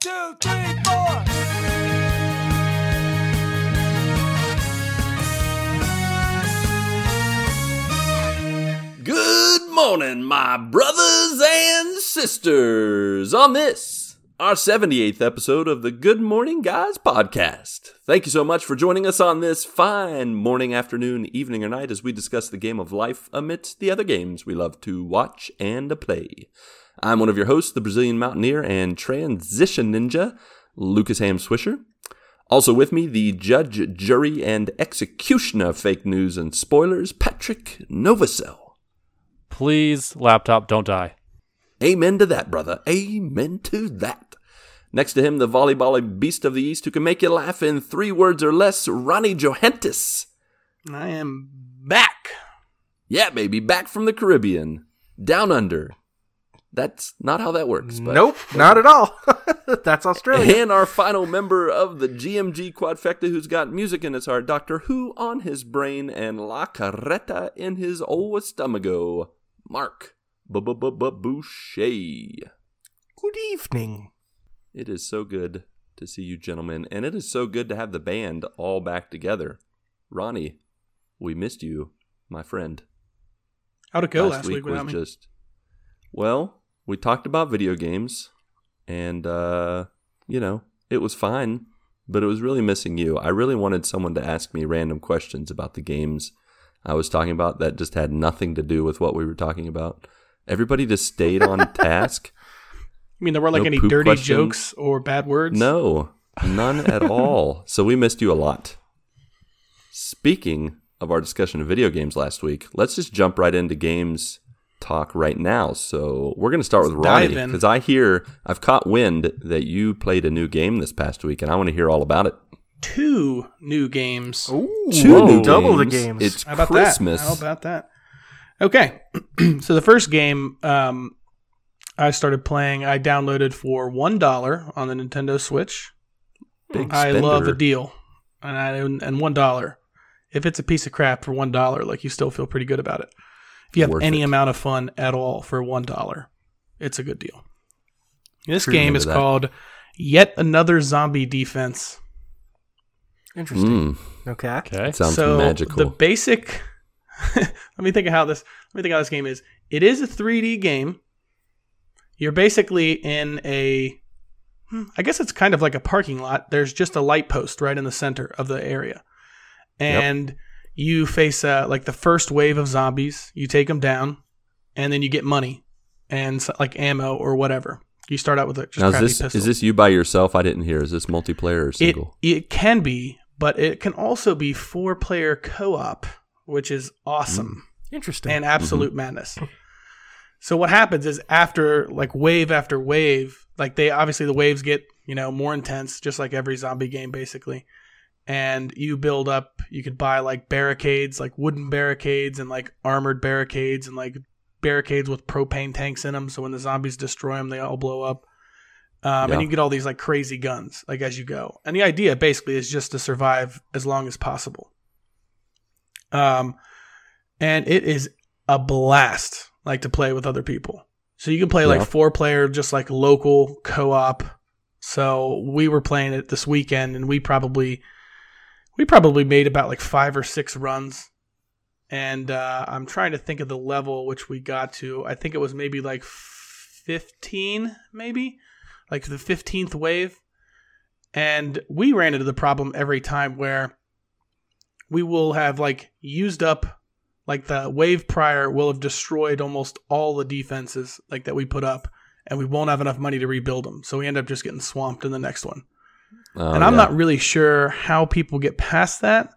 two, three, four. Good morning, my brothers and sisters, on this, our 78th episode of the Good Morning Guys podcast. Thank you so much for joining us on this fine morning, afternoon, evening, or night as we discuss the game of life amidst the other games we love to watch and play. I'm one of your hosts, the Brazilian Mountaineer and Transition Ninja, Lucas Ham Swisher. Also with me, the judge, jury, and executioner of fake news and spoilers, Patrick Novosel. Please, laptop, don't die. Amen to that, brother. Amen to that. Next to him, the volleyball beast of the East who can make you laugh in three words or less, Ronnie Johantges. I am back. Yeah, baby, back from the Caribbean. Down under. That's not how that works. But Nope, not at all. That's Australia. And our final member of the GMG quadfecta who's got music in his heart, Doctor Who on his brain and La Carreta in his old stomago, Marc Boucher. Good evening. It is so good to see you gentlemen, and it is so good to have the band all back together. Ronnie, we missed you, my friend. How'd it go last, week, was without me? just well, we talked about video games, and uh, you know, it was fine, but it was really missing you. I really wanted someone to ask me random questions about the games I was talking about that just had nothing to do with what we were talking about. Everybody just stayed on task. I mean, there weren't like no any dirty questions. jokes or bad words. No, none at all. So we missed you a lot. Speaking of our discussion of video games last week, let's just jump right into games talk right now. So we're going to start with Let's dive Ronnie because I hear I've caught wind that you played a new game this past week, and I want to hear all about it. Two new games. Two Whoa. new Double the games. games. It's How about Christmas. that? How about that? Okay, so the first game um, I started playing, I downloaded for one dollar on the Nintendo Switch. Big I love a deal, and I, and one dollar. If it's a piece of crap for one dollar, like you still feel pretty good about it. If you have Worth any it. amount of fun at all for one dollar, it's a good deal. This True, game is that. called Yet Another Zombie Defense. Interesting. Mm, Okay. Okay. sounds so magical. The basic. let me think of how this. Let me think how this game is. It is a 3D game. You're basically in a. hmm, guess it's kind of like a parking lot. There's just a light post right in the center of the area, and you face uh, like the first wave of zombies. You take them down, and then you get money and like ammo or whatever. You start out with a just now, is crappy this pistol. is this you by yourself? I didn't hear. Is this multiplayer or single? it can be, but it can also be four player co op, which is awesome Interesting. and absolute madness. So what happens is after like wave after wave, like they obviously the waves get you know more intense, just like every zombie game basically. And you build up. You could buy like barricades, like wooden barricades and like armored barricades and like barricades with propane tanks in them. So when the zombies destroy them, they all blow up. Um, Yeah. And you get all these like crazy guns, like as you go. And the idea basically is just to survive as long as possible. Um, and it is a blast, like to play with other people. So you can play Yeah. like four player, just like local co op. So we were playing it this weekend, and we probably we probably made about like five or six runs. And uh, I'm trying to think of the level which we got to. I think it was maybe like 15, maybe like the 15th wave. And we ran into the problem every time where we will have like used up like the wave prior will have destroyed almost all the defenses like that we put up and we won't have enough money to rebuild them. So we end up just getting swamped in the next one Oh, and I'm yeah. not really sure how people get past that,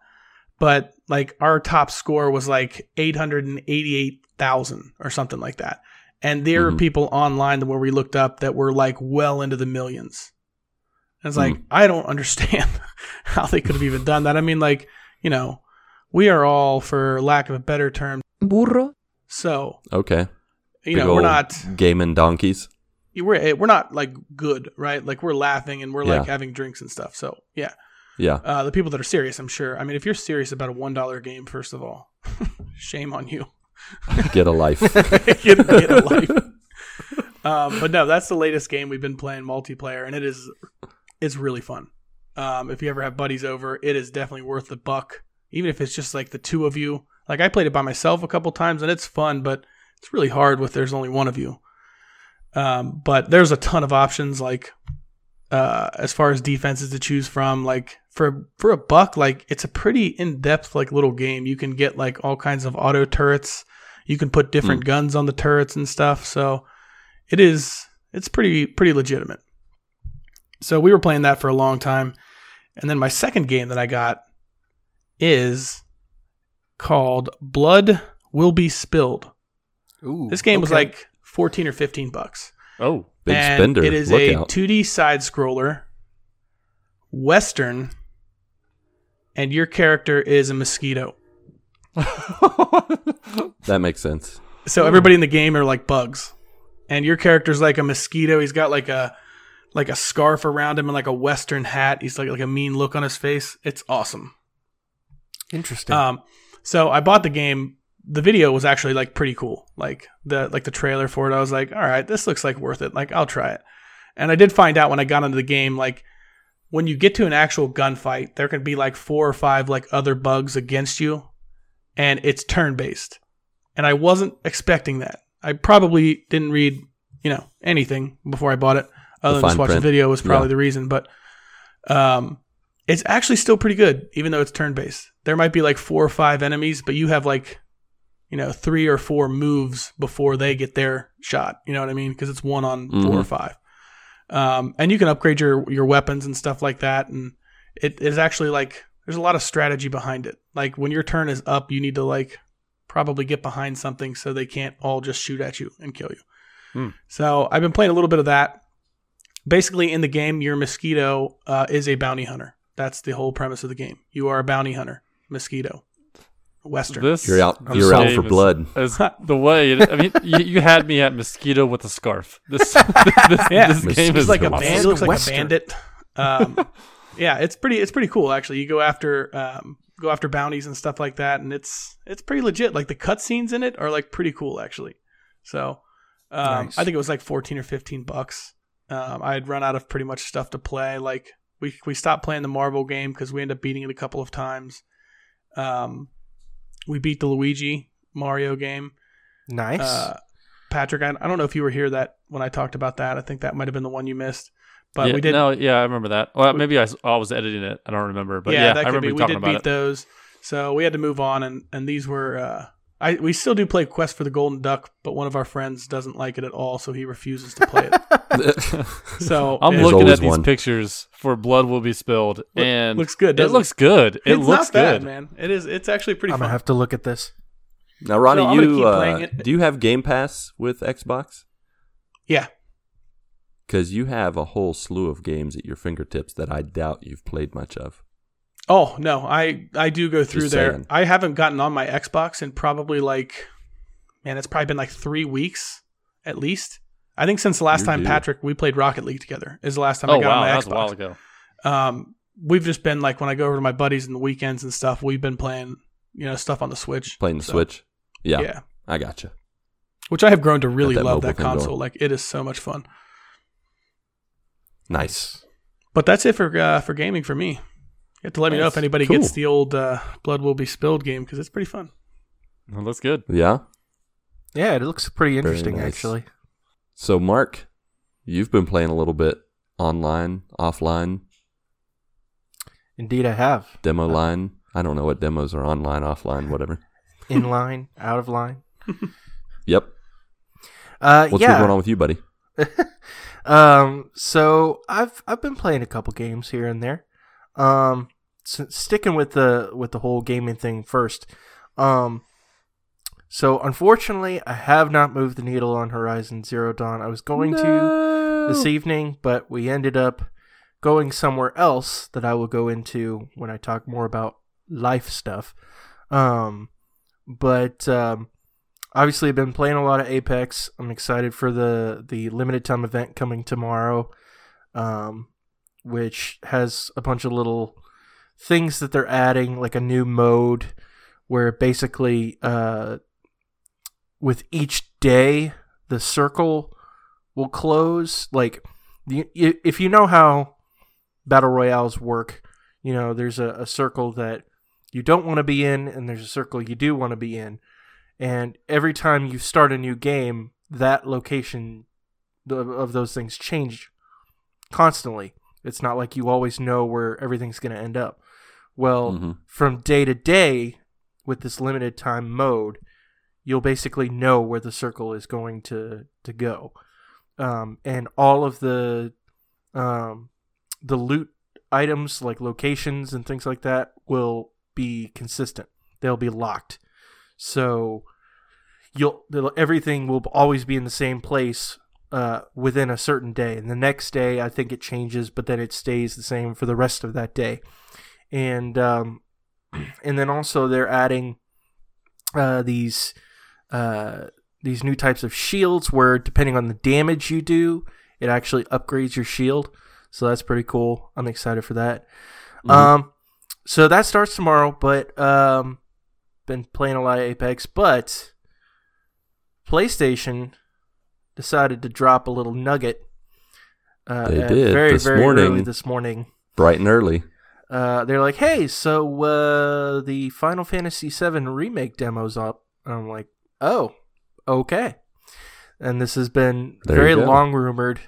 but like our top score was like 888,000 or something like that. And there are Mhm. people online where we looked up that were like well into the millions. And it's like, Hmm. I don't understand how they could have even done that. I mean, like, you know, we are all, for lack of a better term, Burro. so, Okay. you Big know, we're old not, gaming donkeys. We're, we're not like good, right? Like we're laughing and we're like having drinks and stuff. So, yeah. Yeah. Uh, the people that are serious, I'm sure. I mean, if you're serious about a one dollar game, first of all, shame on you. Get a life. get, get a life. um, but no, that's the latest game we've been playing multiplayer, and it is it's really fun. Um, if you ever have buddies over, it is definitely worth the buck, even if it's just like the two of you. Like I played it by myself a couple times, and it's fun, but it's really hard with there's only one of you. Um, but there's a ton of options, like uh, as far as defenses to choose from. Like for for a buck, like it's a pretty in depth like little game. You can get like all kinds of auto turrets. You can put different guns on the turrets and stuff. So it is it's pretty pretty legitimate. So we were playing that for a long time, and then my second game that I got is called Blood Will Be Spilled. Ooh, This game was like 14 or 15 bucks. Oh, Big and spender. It is Look a out. 2D side scroller, Western, and your character is a mosquito. that makes sense. So everybody in the game are like bugs, and your character's like a mosquito. He's got like a like a scarf around him and like a Western hat. He's like like a mean look on his face. It's awesome. interesting. Um, so I bought the game. The video was actually like pretty cool. Like the like the trailer for it. I was like, all right, this looks like worth it. Like I'll try it. And I did find out when I got into the game, like when you get to an actual gunfight, there can be like four or five like other bugs against you, and it's turn based. And I wasn't expecting that. I probably didn't read, you know, anything before I bought it, other than just watch the video was probably Yeah. the reason. But um, it's actually still pretty good, even though it's turn based. There might be like four or five enemies, but you have like, you know, three or four moves before they get their shot. You know what I mean? Because it's one on four or Mhm. five. Um, and you can upgrade your your weapons and stuff like that. And it is actually like there's a lot of strategy behind it. Like when your turn is up, you need to like probably get behind something so they can't all just shoot at you and kill you. Hmm. So I've been playing a little bit of that. Basically, in the game, your mosquito uh, is a bounty hunter. That's the whole premise of the game. You are a bounty hunter, mosquito, Western. this You're out. I'm You're out for is- blood. is the way. It, I mean, you, you had me at mosquito with a scarf. This, this, Yeah. this game is like a awesome. bandit. He looks like Western. a bandit. Um, yeah, it's pretty. It's pretty cool actually. You go after um, go after bounties and stuff like that, and it's it's pretty legit. Like the cutscenes in it are like pretty cool actually. So um, Nice. I think it was like fourteen or fifteen bucks. Um, I had run out of pretty much stuff to play. Like we we stopped playing the Marvel game because we ended up beating it a couple of times. Um, we beat the Luigi Mario game. nice. Uh, Patrick, I, I don't know if you were here that when I talked about that. I think that might have been the one you missed. But yeah, we did. No, yeah, I remember that. Well, maybe I was editing it. I don't remember, but yeah, yeah, that I remember be. We did about beat it. those, so we had to move on. And and these were. Uh, I we still do play Quest for the Golden Duck, but one of our friends doesn't like it at all, so he refuses to play it. so I'm it looking at these one. pictures for Blood Will Be Spilled, Look- and looks good. it doesn't looks good. It it's looks not bad, good. man. It is. It's actually pretty I'm fun. gonna have to look at this. now, Ronnie, So you keep uh, playing do you have Game Pass with Xbox? yeah, Because you have a whole slew of games at your fingertips that I doubt you've played much of. Oh no, I I do go through Just there. saying. I haven't gotten on my Xbox in probably like, man, it's probably been like three weeks at least. I think since the last You're time due. Patrick we played Rocket League together is the last time Oh I got wow, on my that was Xbox. a while ago. Um, we've just been like when I go over to my buddies in the weekends and stuff. We've been playing you know stuff on the Switch, Playing the So, Switch? Yeah, yeah, I gotcha. which I have grown to really that love that thing going. console. Like it is so much fun. Nice. But that's it for uh, for gaming for me. You have to let me know if anybody Cool. gets the old uh, Blood Will Be Spilled game because it's pretty fun. Well, that's good. Yeah. Yeah, it looks pretty interesting nice. actually. So, Marc, you've been playing a little bit online, offline, Indeed, I have. demo line. I don't know what demos are online, offline, whatever. In line, out of line. Yep. Uh, What's yeah. been going on with you, buddy? um, so I've I've been playing a couple games here and there. Um, s- sticking with the with the whole gaming thing first. Um, so unfortunately, I have not moved the needle on Horizon Zero Dawn. I was going to this evening, but we ended up going somewhere else that I will go into when I talk more about life stuff. Um, but um, obviously, I've been playing a lot of Apex. I'm excited for the the limited time event coming tomorrow, um, which has a bunch of little things that they're adding, like a new mode where basically, uh, with each day, the circle will close like if you know how battle royales work, you know there's a, a circle that you don't want to be in, and there's a circle you do want to be in, and every time you start a new game, that location of, of those things change constantly. It's not like you always know where everything's going to end up. Well, Mhm. from day to day with this limited time mode, you'll basically know where the circle is going to to go, um, and all of the um, the loot items like locations and things like that will be consistent. They'll be locked, so you'll everything will always be in the same place uh, within a certain day. And the next day, I think it changes, but then it stays the same for the rest of that day. And um, and then also they're adding uh, these uh, these new types of shields where depending on the damage you do, it actually upgrades your shield. So that's pretty cool. I'm excited for that. Mhm. Um, so that starts tomorrow, but um, been playing a lot of Apex, but PlayStation decided to drop a little nugget. Uh, They did, very this very morning. early this morning. Bright and early. Uh, they're like, "Hey, so uh, the Final Fantasy VII remake demo's up." And I'm like, "Oh, okay." And this has been There very long rumored.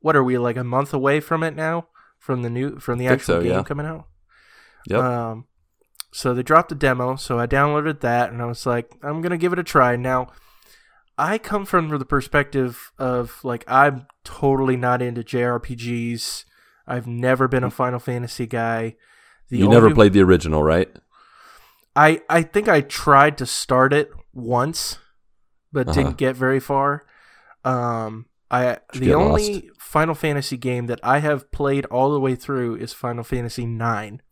What are we like a month away from it now? From the new from the actual so, game yeah. coming out. Yep. Um, so they dropped a demo, so I downloaded that, and I was like, I'm gonna give it a try. Now, I come from the perspective of like I'm totally not into JRPGs. I've never been a Final Fantasy guy. The you never played the original, right? I I think I tried to start it once, but Uh-huh. didn't get very far. Um, I the only Final Fantasy game that I have played all the way through is Final Fantasy Nine.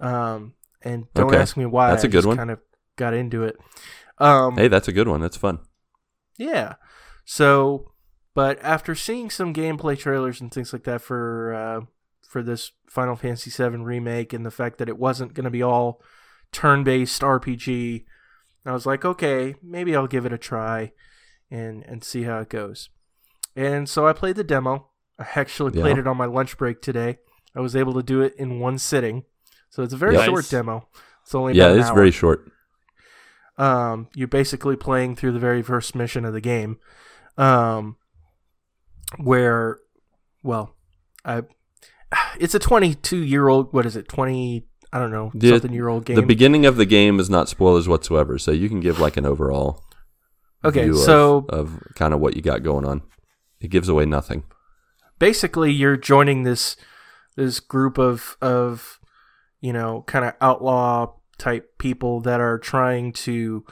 Um, and don't Okay. ask me why. That's a good just one. Kind of got into it. Um, Hey, that's a good one. That's fun. yeah. So, but after seeing some gameplay trailers and things like that for uh, for this Final Fantasy VII remake, and the fact that it wasn't going to be all turn-based RPG, I was like, okay, maybe I'll give it a try and and see how it goes. And so I played the demo. I actually Yeah. played it on my lunch break today. I was able to do it in one sitting. So it's a very Yep. short demo. It's only Yeah, it's hour very short. um, you're basically playing through the very first mission of the game, um, where, well, I, it's a 22 year old. What is it? 20? I don't know. The- something year old game. The beginning of the game is not spoilers whatsoever, so you can give like an overall okay, view of- so of, kind of what you got going on. It gives away nothing. basically, you're joining this this group of of you know kind of outlaw type people that are trying to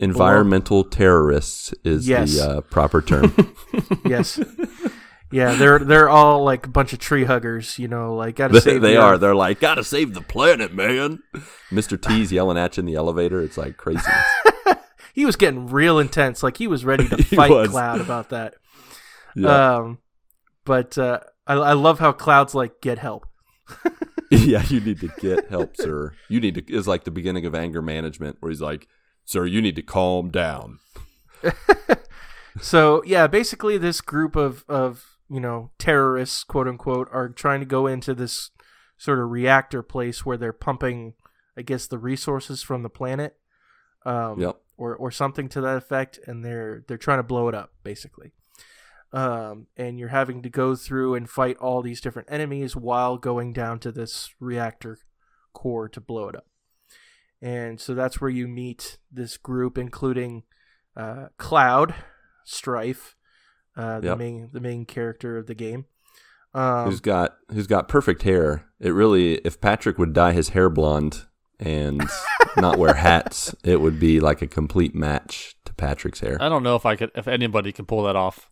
Environmental terrorists is Yes. the uh, proper term. yes. Yeah, they're they're all like a bunch of tree huggers, you know, like gotta they save they the are. Earth. They're like, gotta save the planet, man. Mr. T's yelling at you in the elevator. It's like crazy. he was getting real intense. Like he was ready to fight. Cloud about that. yeah. Um, but uh, I, I love how Cloud's like, get help. yeah, you need to get help, sir. You need to is like the beginning of anger management where he's like, Sir, you need to calm down. So yeah, basically this group of of you know terrorists, quote unquote, are trying to go into this sort of reactor place where they're pumping, I guess, the resources from the planet. Um, Yep. or or something to that effect, and they're they're trying to blow it up, basically. Um, and you're having to go through and fight all these different enemies while going down to this reactor core to blow it up. And so that's where you meet this group, including uh, Cloud, Strife, uh, the Yep. main the main character of the game. Um, who's got who's got perfect hair. It really if Patrick would dye his hair blonde and not wear hats, it would be like a complete match to Patrick's hair. I don't know if I could, if anybody can pull that off.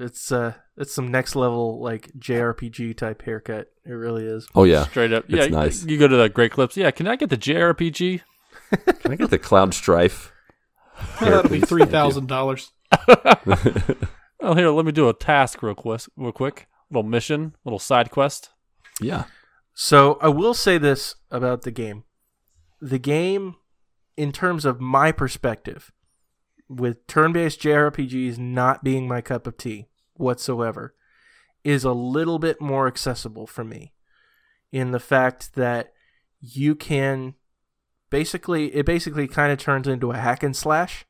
it's uh, it's some next level like JRPG type haircut. It really is. Oh yeah. Straight up. It's yeah, nice. You go to the Great Clips. Yeah, can I get the JRPG? Can I get the cloud strife? That'll be three thousand dollars. Oh, here, let me do a task real quick. Real quick, little mission, little side quest. yeah. So I will say this about the game: the game, in terms of my perspective, with turn-based JRPGs not being my cup of tea whatsoever is a little bit more accessible for me in the fact that you can basically it basically kind of turns into a hack and slash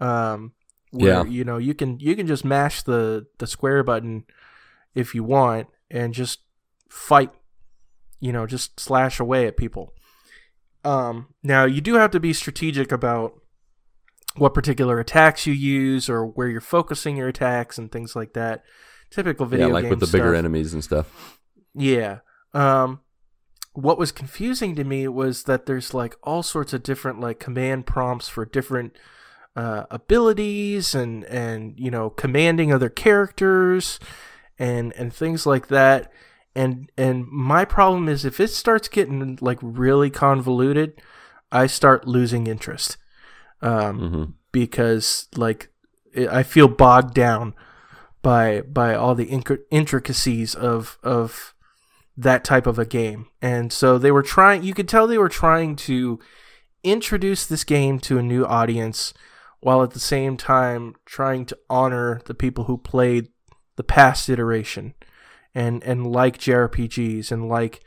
um where Yeah. you know you can you can just mash the the square button if you want and just fight you know just slash away at people um now you do have to be strategic about what particular attacks you use or where you're focusing your attacks and things like that typical video yeah, like with the bigger enemies and stuff. Yeah. Um what was confusing to me was that there's like all sorts of different like command prompts for different uh, abilities and and you know commanding other characters and and things like that. And and my problem is if it starts getting like really convoluted I start losing interest um hmm because like it, I feel bogged down by by all the inc- intricacies of of that type of a game. And so they were trying you could tell they were trying to introduce this game to a new audience while at the same time trying to honor the people who played the past iteration and and like JRPGs and like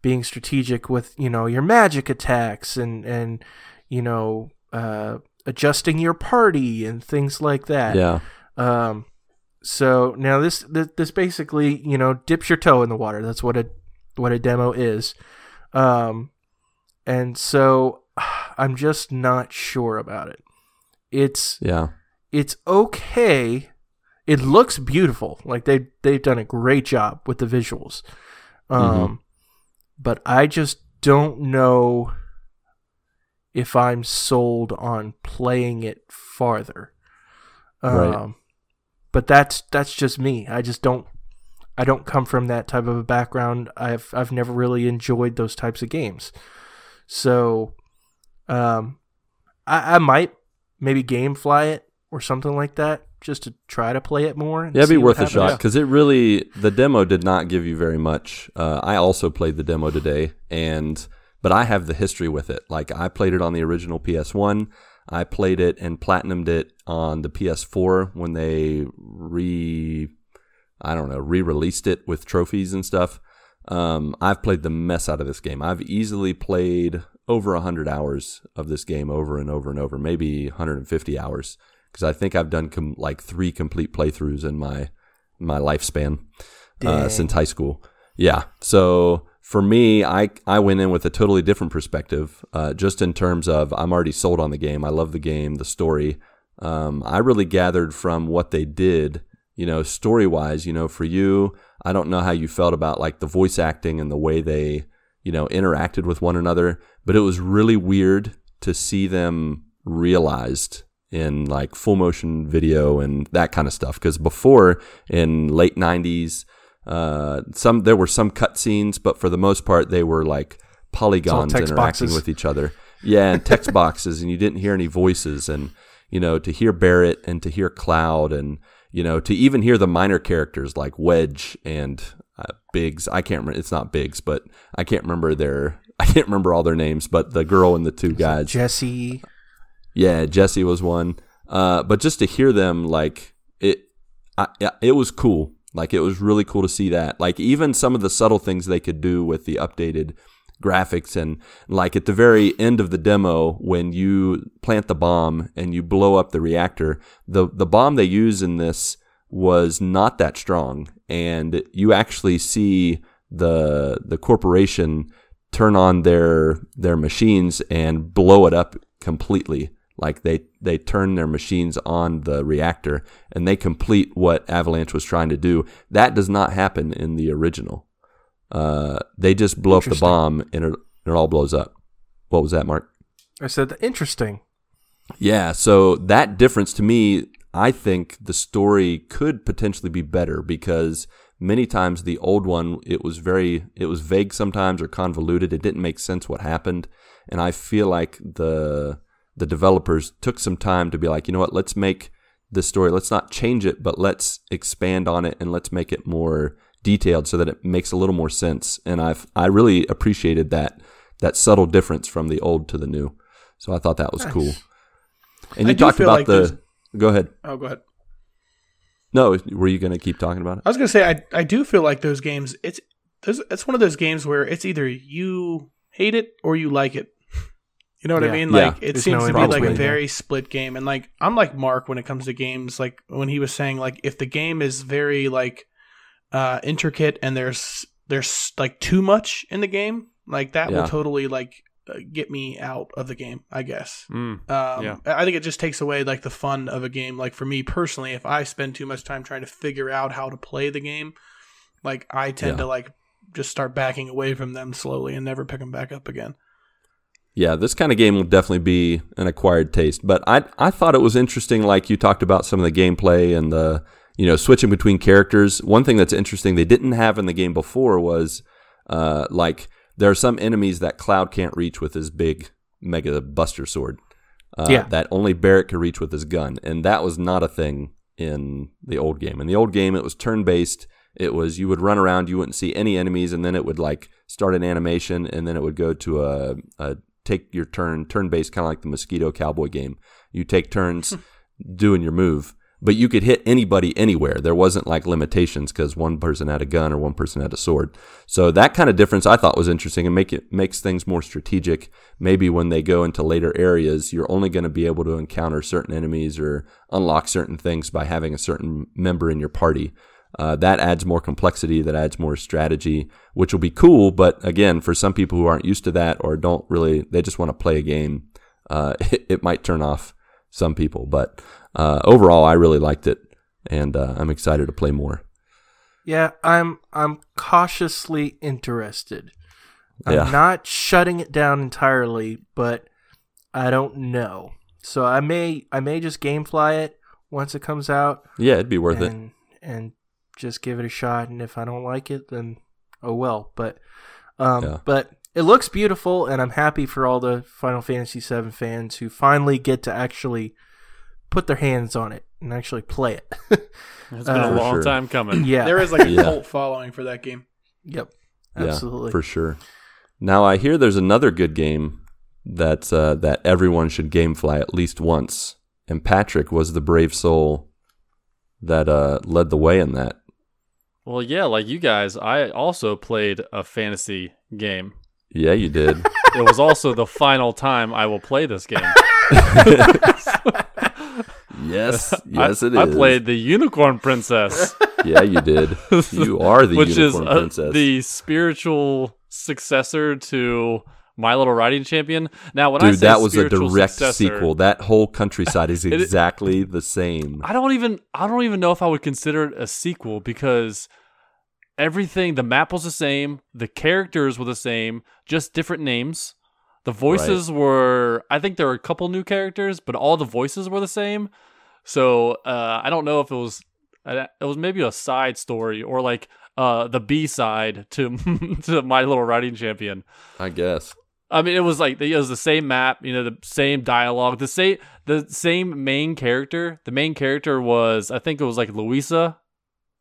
being strategic with you know your magic attacks and and you know uh, adjusting your party and things like that. Yeah. Um, so now this, this basically you know dips your toe in the water. That's what a what a demo is. Um, and so I'm just not sure about it. It's Yeah. it's okay. It looks beautiful. Like they they've done a great job with the visuals. Um but I just don't know if I'm sold on playing it farther. Um Right. But that's that's just me. I just don't I don't come from that type of a background. I've I've never really enjoyed those types of games. So um I, I might maybe gamefly it or something like that just to try to play it more. Yeah, it'd be worth a shot because it really the demo did not give you very much. Uh, I also played the demo today, and but I have the history with it. Like I played it on the original PS One. I played it and platinumed it on the PS4 when they re, I don't know, re-released it with trophies and stuff. Um, I've played the mess out of this game. I've easily played over 100 hours of this game over and over and over, maybe 150 hours, because I think I've done com- like three complete playthroughs in my my lifespan uh, since high school. Yeah, so for me, I I went in with a totally different perspective, uh, just in terms of I'm already sold on the game. I love the game, the story. Um, I really gathered from what they did, you know, story wise. You know, for you, I don't know how you felt about like the voice acting and the way they, you know, interacted with one another, but it was really weird to see them realized in like full motion video and that kind of stuff. Because before in late '90s, uh, some there were some cutscenes, but for the most part, they were like polygons interacting boxes. with each other. Yeah, and text boxes, and you didn't hear any voices, and you know to hear Barrett and to hear Cloud, and you know to even hear the minor characters like Wedge and uh, Biggs. I can't remember. It's not Biggs, but I can't remember their. I can't remember all their names, but the girl and the two guys. Jessie. Yeah, Jessie was one. Uh, but just to hear them, like it, I, yeah, it was cool. Like it was really cool to see that. Like even some of the subtle things they could do with the updated graphics and like at the very end of the demo when you plant the bomb and you blow up the reactor, the the bomb they use in this was not that strong, and you actually see the the corporation turn on their their machines and blow it up completely like they they turn their machines on the reactor and they complete what avalanche was trying to do. That does not happen in the original. Uh, they just blow up the bomb and it, it all blows up. What was that Marc? I said interesting. yeah, so that difference to me, I think the story could potentially be better because many times the old one it was very it was vague sometimes or convoluted. It didn't make sense what happened, and I feel like the the developers took some time to be like, you know what, let's make this story. Let's not change it, but let's expand on it and let's make it more detailed so that it makes a little more sense. And I've I really appreciated that that subtle difference from the old to the new. So I thought that was cool. And you do talked about like the. there's- Go ahead. Oh, go ahead. No, were you going to keep talking about it? I was gonna say I I do feel like those games. It's there's it's one of those games where it's either you hate it or you like it. You know what Yeah. I mean? Yeah. Like it There's seems no to be like a very split game, and like I'm like Marc when it comes to games. Like when he was saying like if the game is very like uh intricate and there's there's like too much in the game, like that Yeah. will totally like uh, get me out of the game. I guess. Mm. Um, Yeah. I think it just takes away like the fun of a game. Like for me personally, if I spend too much time trying to figure out how to play the game, like I tend Yeah. to like just start backing away from them slowly and never pick them back up again. Yeah, this kind of game will definitely be an acquired taste. But I I thought it was interesting, like you talked about some of the gameplay and the you know switching between characters. One thing that's interesting they didn't have in the game before was uh, like there are some enemies that Cloud can't reach with his big Mega Buster Sword. Uh, Yeah. that only Barrett could reach with his gun, and that was not a thing in the old game. In the old game, it was turn based. It was you would run around, you wouldn't see any enemies, and then it would like start an animation, and then it would go to a, a take your turn, turn based, kind of like the Mosquito Cowboy game. You take turns doing your move, but you could hit anybody anywhere. There wasn't like limitations because one person had a gun or one person had a sword. So that kind of difference I thought was interesting and make it makes things more strategic. Maybe when they go into later areas, you're only going to be able to encounter certain enemies or unlock certain things by having a certain member in your party. Uh, that adds more complexity, that adds more strategy, which will be cool. But again, for some people who aren't used to that or don't really, they just want to play a game, uh, it, it might turn off some people. But uh, overall, I really liked it, and uh, I'm excited to play more. Yeah, I'm I'm cautiously interested. I'm Yeah. not shutting it down entirely, but I don't know. So I may I may just gamefly it once it comes out Yeah, it'd be worth it. and and just give it a shot and if I don't like it then oh well. But um Yeah. but it looks beautiful and I'm happy for all the Final Fantasy VII fans who finally get to actually put their hands on it and actually play it. It's been Uh, a long sure. time coming. yeah. There is like a Yeah. cult following for that game. Yep. Yeah, Absolutely. for sure. Now I hear there's another good game that uh, that everyone should gamefly at least once, and Patrick was the brave soul that uh, led the way in that. Well, yeah, like you guys, I also played a fantasy game. Yeah, you did. It was also the final time I will play this game. yes, yes, I, it is. I played the Unicorn Princess, Yeah, you did. You are the which is unicorn uh, princess. the spiritual successor to My Little Riding Champion. Now, when I Dude, say that was a direct successor, sequel. That whole countryside is It- exactly the same. I don't even I don't even know if I would consider it a sequel because everything the map was the same, the characters were the same, just different names. The voices were I think there were a couple new characters, but all the voices were the same. So uh, I don't know if it was it was maybe a side story or like uh, the B side to to My Little Riding Champion. I guess. I mean, it was like it was the same map, you know, the same dialogue, the same the same main character. The main character was, I think it was like Louisa,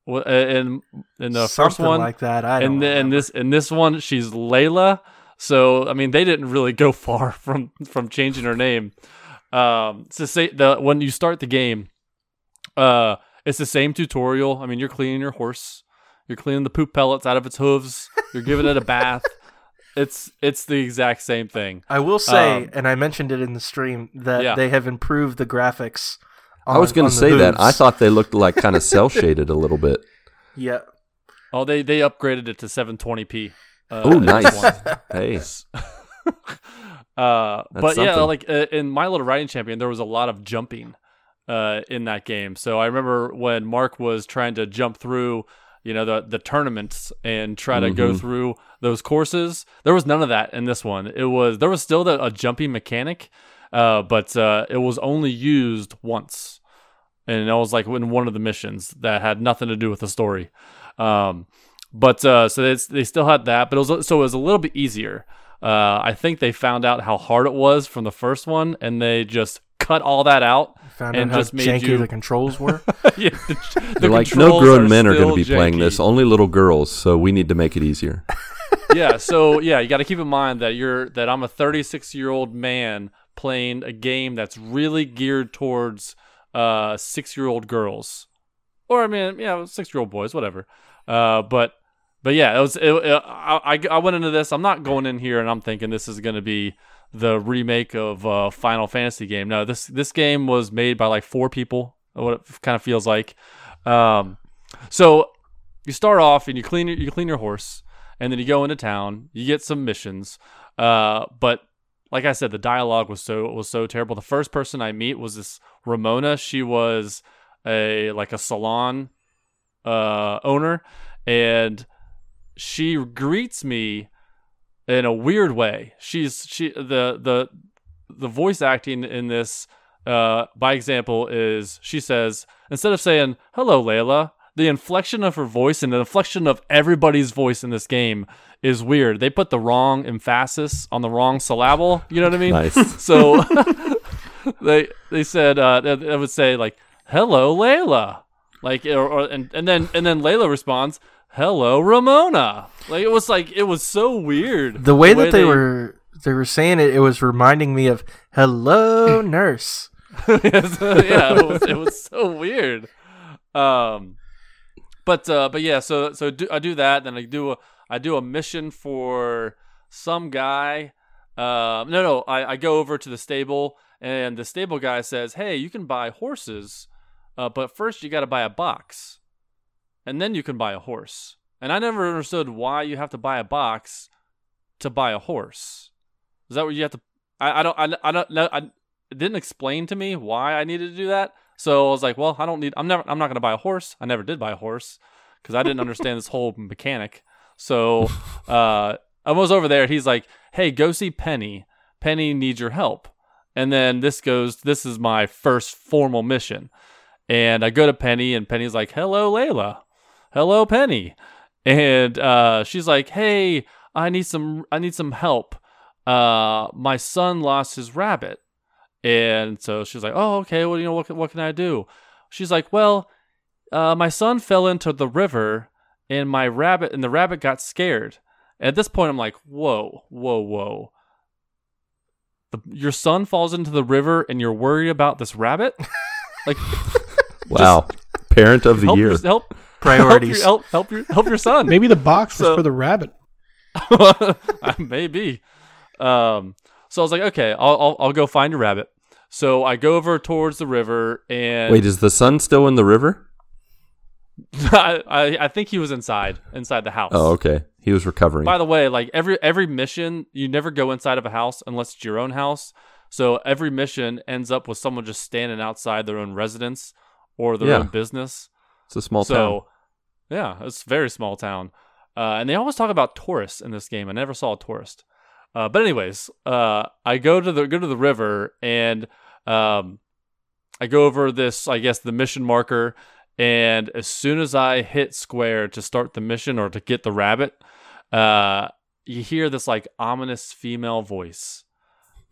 uh, in in the Something first one, like that. I don't and then remember. this in this one she's Layla. So I mean, they didn't really go far from from changing her name. Um, to say the when you start the game, uh, it's the same tutorial. I mean, you're cleaning your horse, you're cleaning the poop pellets out of its hooves, you're giving it a bath. It's it's the exact same thing. I will say, Um, and I mentioned it in the stream that Yeah. they have improved the graphics. I was going to say that. I thought they looked like kind of cell shaded a little bit. Yeah. Oh, they they upgraded it to 720p. Uh, Oh, in nice. one. Hey, Uh, That's but yeah, like uh, in My Little Riding Champion, there was a lot of jumping uh, in that game. So I remember when Marc was trying to jump through, you know, the the tournaments and try to go Mhm. through those courses. There was none of that in this one. It was there was still the, a jumping mechanic, uh, but uh, it was only used once, and that was like in one of the missions that had nothing to do with the story. Um, but uh, so they, they still had that, but it was so it was a little bit easier. Uh, I think they found out how hard it was from the first one, and they just cut all that out. Found And out how just made janky you- the controls were. yeah, the, the they're like, no controls grown men are going to be playing this, only little girls, so we need to make it easier. yeah, so yeah, you got to keep in mind that you're that I'm a 36 year old man playing a game that's really geared towards uh, six year old girls, or I mean, yeah, six year old boys, whatever. Uh, but but yeah, it was. It, it, I I went into this. I'm not going in here and I'm thinking this is going to be the remake of uh, Final Fantasy game. No, this this game was made by like four people. What it kind of feels like. Um, so you start off and you clean your, you clean your horse, and then you go into town. You get some missions. Uh, but like I said, the dialogue was so was so terrible. The first person I meet was this Ramona. She was a like a salon uh, owner, and she greets me in a weird way. She's she the the the voice acting in this uh, by example is she says instead of saying hello Layla, the inflection of her voice and the inflection of everybody's voice in this game is weird. They put the wrong emphasis on the wrong syllable. You know what I mean? Nice. So they they said uh, they they would say like hello Layla, like or, or and and then and then Layla responds hello Ramona. Like it was like it was so weird. The way that they, were they were saying it, it was reminding me of "Hello, nurse." Yeah, it was, it was so weird. Um, but uh, but yeah, so so do, I do that, then I do a I do a mission for some guy. Uh, no, no, I, I go over to the stable, and the stable guy says, "Hey, you can buy horses, uh, but first you got to buy a box, and then you can buy a horse." And I never understood why you have to buy a box to buy a horse. Is that what you have to? I, I don't. I, I don't know. I, didn't explain to me why I needed to do that. So I was like, well, I don't need. I'm never. I'm not going to buy a horse. I never did buy a horse because I didn't understand this whole mechanic. So uh, I was over there. He's like, hey, go see Penny. Penny needs your help. And then this goes. This is my first formal mission. And I go to Penny, and Penny's like, hello, Layla. Hello, Penny. And uh, she's like, hey, I need some. I need some help. Uh, my son lost his rabbit. And so she's like, "Oh, okay. Well, you know, what can, what can I do?" She's like, "Well, uh, my son fell into the river, and my rabbit and the rabbit got scared." At this point, I'm like, "Whoa, whoa, whoa! The, your son falls into the river, and you're worried about this rabbit? Like, Wow. Parent of the help year. your, help Priorities. help your, help, help your help your son. Maybe the box was for the rabbit. Maybe. Um, so I was like, okay, I'll, I'll I'll go find a rabbit. So I go over towards the river, and Wait, is the son still in the river? I, I I think he was inside inside the house. Oh, okay. He was recovering. By the way, like every every mission, you never go inside of a house unless it's your own house. So every mission ends up with someone just standing outside their own residence or their Yeah. own business. it's a small so, town. yeah, it's a very small town. Uh, and they always talk about tourists in this game. I never saw a tourist. Uh, but anyways, uh, I go to the go to the river and um, I go over this, I guess, the mission marker. And as soon as I hit square to start the mission or to get the rabbit, uh, you hear this like ominous female voice.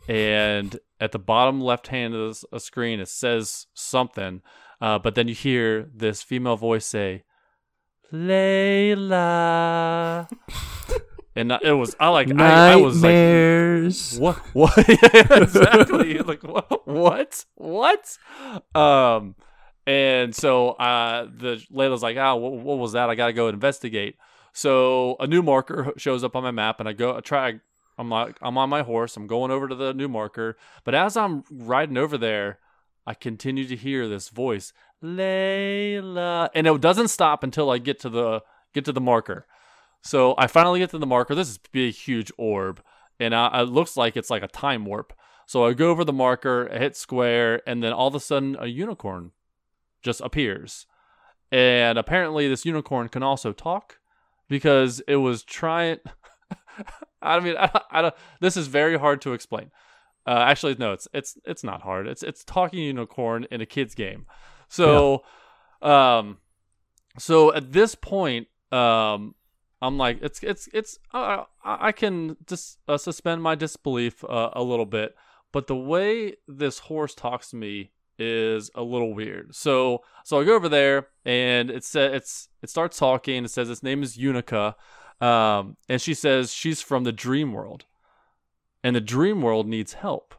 And at the bottom left hand of the screen, it says something. Uh, but then you hear this female voice say, Layla. and it was, I like, I, I was like, what? What? yeah, exactly. like what? What? What? Um, and so uh, the Layla's like, "Ah, what, what was that? I got to go investigate." So a new marker shows up on my map, and I go I try. I'm like, I'm on my horse. I'm going over to the new marker, but as I'm riding over there, I continue to hear this voice, Layla, and it doesn't stop until I get to the get to the marker. So I finally get to the marker. This is a big, huge orb, and I, it looks like it's like a time warp. So I go over the marker, I hit square, and then all of a sudden a unicorn just appears. And apparently, this unicorn can also talk because it was trying. I mean, I, I don't. This is very hard to explain. Uh, actually, no, it's it's it's not hard. It's it's talking unicorn in a kids game. So, um, so at this point, um, I'm like, it's it's it's. Uh, I I can just uh, suspend my disbelief uh, a little bit, but the way this horse talks to me is a little weird. So so I go over there and it says it's it starts talking. It says its name is Unica, um, and she says she's from the dream world, and the dream world needs help.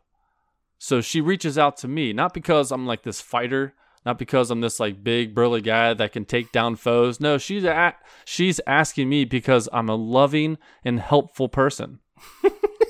So she reaches out to me, not because I'm like this fighter, not because I'm this like big burly guy that can take down foes. No, she's at, she's asking me because I'm a loving and helpful person.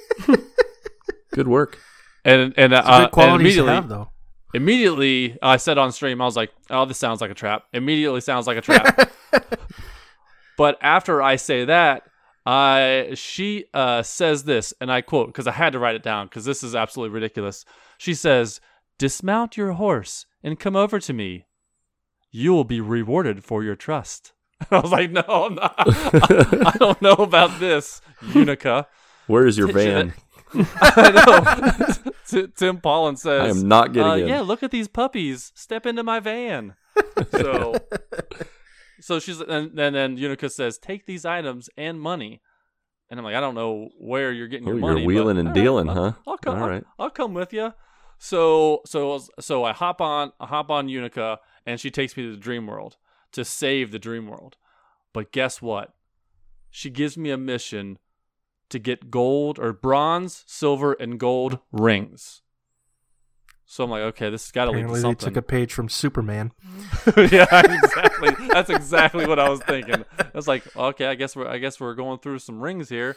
Good work. And and, uh, and immediately have, immediately I said on stream, I was like, "Oh, this sounds like a trap." Immediately sounds like a trap. but after I say that, I she uh, says this, and I quote because I had to write it down because this is absolutely ridiculous. She says, "Dismount your horse and come over to me. You will be rewarded for your trust." I was like, "No, I'm not. I, I don't know about this, Unica." Where is your van? I know. T- Tim Paullin says, I am not getting uh, in. Yeah, look at these puppies. Step into my van. so, so she's and, and then Unica says, "Take these items and money." And I'm like, I don't know where you're getting Oh, your you're money. but wheeling and all right, dealing, I'll- huh? I'll come. All I'll- I'll, come with you. So, so, so I hop on, I hop on Unica, and she takes me to the dream world to save the dream world. But guess what? She gives me a mission to get gold or bronze, silver, and gold rings. So I'm like, okay, this has got to lead to Apparently, they something. took a page from Superman. yeah, exactly. That's exactly what I was thinking. I was like, okay, I guess we're I guess we're going through some rings here.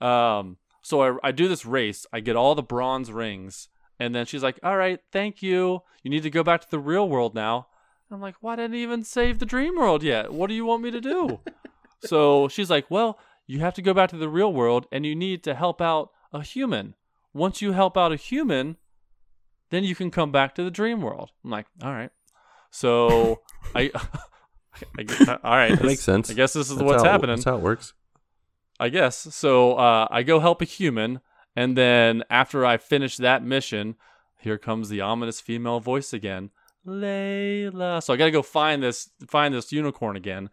Um, so I I do this race. I get all the bronze rings, and then she's like, "All right, thank you. You need to go back to the real world now." I'm like, "Why didn't I even save the dream world yet? What do you want me to do?" so she's like, "Well, you have to go back to the real world, and you need to help out a human. Once you help out a human." Then you can come back to the dream world. I'm like, all right. So I, I all right, That makes sense. I guess this is That's what's how happening. That's how it works. I guess so. Uh, I go help a human, and then after I finish that mission, here comes the ominous female voice again, Layla. So I gotta go find this find this unicorn again.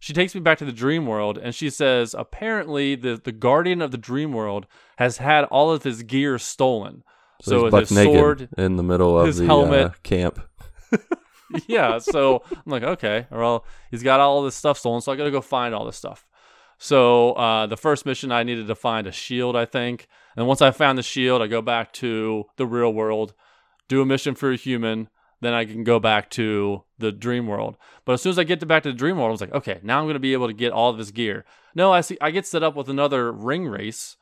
She takes me back to the dream world, and she says apparently the the guardian of the dream world has had all of his gear stolen. So, So, his sword, in the middle of his the helmet. uh, camp. yeah. So I'm like, okay, well, he's got all this stuff stolen, so I got to go find all this stuff. So uh, the first mission, I needed to find a shield, I think. And once I found the shield, I go back to the real world, do a mission for a human, then I can go back to the dream world. But as soon as I get to back to the dream world, I was like, okay, now I'm going to be able to get all of this gear. No, I see. I get set up with another ring race,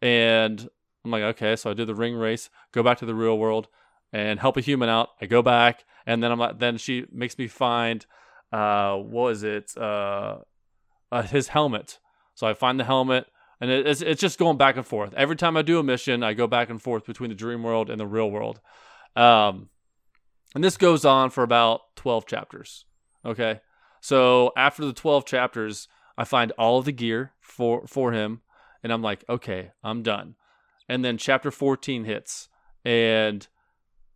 and I'm like, okay, so I do the ring race, go back to the real world, and help a human out. I go back, and then I'm like, then she makes me find, uh, what was it, uh, uh, his helmet. So I find the helmet, and it's it's just going back and forth. Every time I do a mission, I go back and forth between the dream world and the real world. Um, and this goes on for about 12 chapters. Okay. So after the 12 chapters, I find all of the gear for for him and I'm like, "Okay, I'm done." And then chapter 14 hits and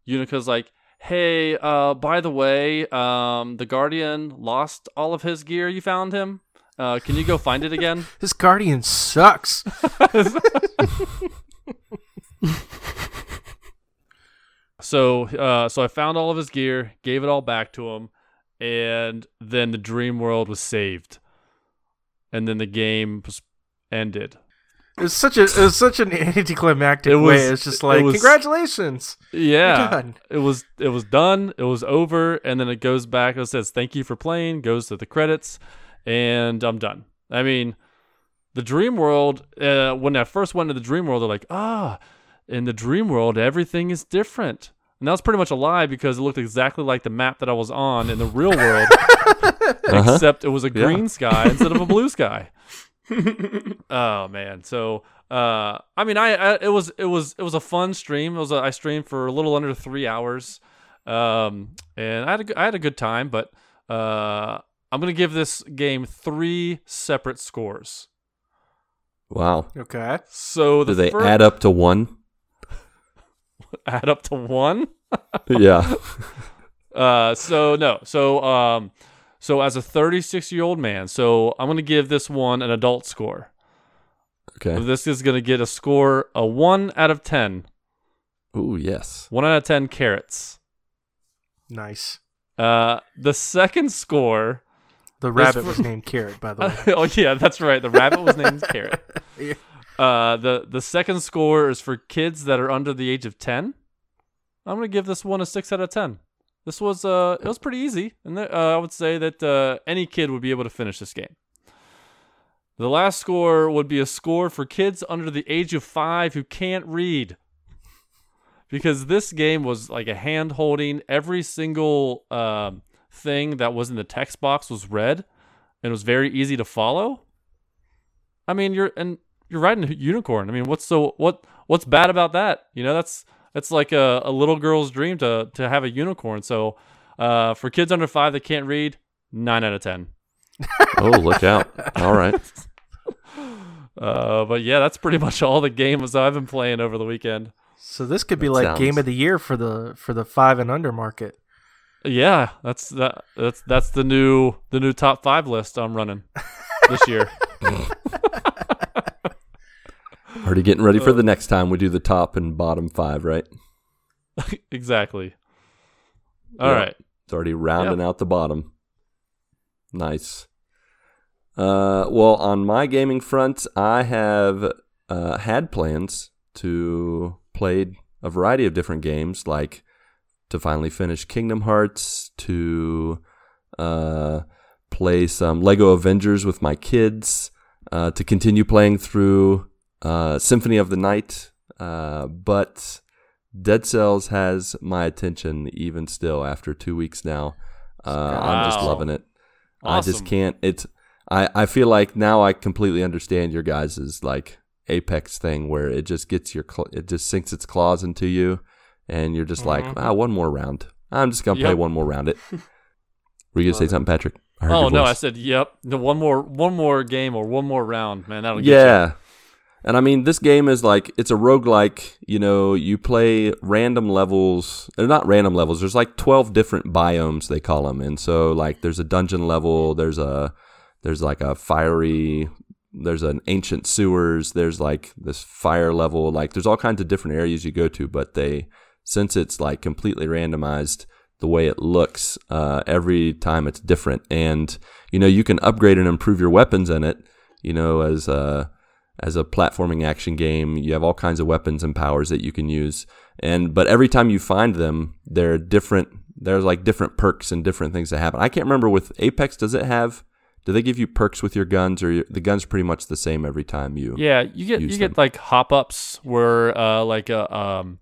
Unica's like, "Hey, uh by the way, um the guardian lost all of his gear. You found him? Uh can you go find it again?" This Guardian sucks. So, uh, so I found all of his gear, gave it all back to him, and then the dream world was saved, and then the game was ended. It's such a it's such an anticlimactic It was- way. It's just it like was- congratulations. Yeah, it was it was done. It was over, and then it goes back. It says thank you for playing. Goes to the credits, and I'm done. I mean, the dream world. Uh, when I first went to the dream world, they're like, ah, in the dream world, everything is different. And that was pretty much a lie because it looked exactly like the map that I was on in the real world, Uh-huh. except it was a Yeah. green sky instead of a blue sky. oh man, so uh, I mean, I, I it was it was it was a fun stream. It was a, I streamed for a little under three hours, um, and I had a, I had a good time. But uh, I'm gonna give this game three separate scores. Wow. Okay. So the Do they fir- add up to one? add up to one? yeah. Uh, so no, so um, so as a 36 year old man, so I'm gonna give this one an adult score. Okay. This is gonna get a score a one out of ten. Ooh, yes. One out of ten carrots. Nice. Uh, the second score. The rabbit was named Carrot, by the way. oh yeah, that's right. The rabbit was named Carrot. Yeah. Uh, the the second score is for kids that are under the age of ten. I'm gonna give this one a six out of ten. This was uh, it was pretty easy, and uh, I would say that uh, any kid would be able to finish this game. The last score would be a score for kids under the age of five who can't read. Because this game was like a hand holding. Every single um, thing that was in the text box was red, and it was very easy to follow. I mean, you're and you're riding a unicorn. I mean, what's so what what's bad about that? You know, that's that's like a, a little girl's dream to to have a unicorn. So, uh, for kids under five that can't read, nine out of ten. oh, look out! All right. Uh, but yeah, that's pretty much all the games I've been playing over the weekend. So this could be That like sounds- game of the year for the for the five and under market. Yeah, that's that, that's that's the new the new top five list I'm running this year. Already getting ready for the next time we do the top and bottom five, right? exactly. All Yep. right. It's already rounding out the bottom. Nice. Uh, well, on my gaming front, I have uh, had plans to play a variety of different games, like to finally finish Kingdom Hearts, to uh, play some Lego Avengers with my kids, uh, to continue playing through uh, Symphony of the Night, uh, but Dead Cells has my attention even still after two weeks now. Uh, I'm just loving it. I just can't. It's. I I feel like now I completely understand your guys's like Apex thing where it just gets your cl- it just sinks its claws into you, and you're just like Mhm. ah one more round. I'm just gonna play one more round. It. Were you gonna say something, Patrick? I heard Oh no, I said yep. The one more one more game or one more round, man. That'll get Yeah. And I mean, this game is like, it's a roguelike. You know, you play random levels. They're not random levels. There's like 12 different biomes, they call them. And so, like, there's a dungeon level. There's a, there's like a fiery, there's an ancient sewers. There's like this fire level. Like, there's all kinds of different areas you go to. But they, since it's like completely randomized, the way it looks, uh, every time it's different. And, you know, you can upgrade and improve your weapons in it, you know, as, uh, as a platforming action game. You have all kinds of weapons and powers that you can use. And but every time you find them, they're different. There's like different perks and different things that happen. I can't remember with Apex. Does it have? Do they give you perks with your guns, or your, the guns pretty much the same every time you? Yeah, you get you them. get like hop ups where uh like a um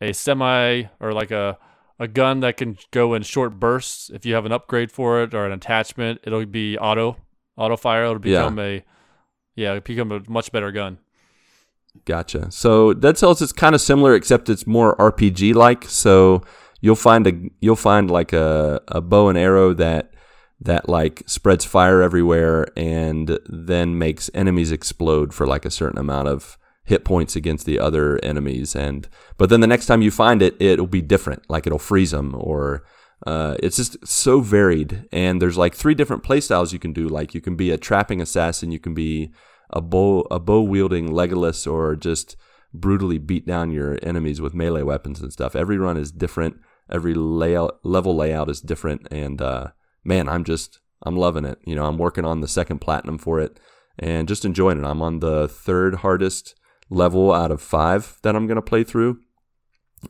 a semi or like a a gun that can go in short bursts. If you have an upgrade for it or an attachment, it'll be auto auto fire. It'll Yeah. become a yeah, it'll become a much better gun. Gotcha. So Dead Cells is kind of similar, except it's more RPG like. So you'll find a you'll find like a, a bow and arrow that that like spreads fire everywhere and then makes enemies explode for like a certain amount of hit points against the other enemies and but then the next time you find it it'll be different like it'll freeze them or uh, it's just so varied and there's like three different playstyles you can do like you can be a trapping assassin you can be a bow a bow wielding Legolas or just brutally beat down your enemies with melee weapons and stuff. Every run is different. Every layout level layout is different, and uh, man, I'm just I'm loving it. You know, I'm working on the second platinum for it, and just enjoying it. I'm on the third hardest level out of five that I'm gonna play through,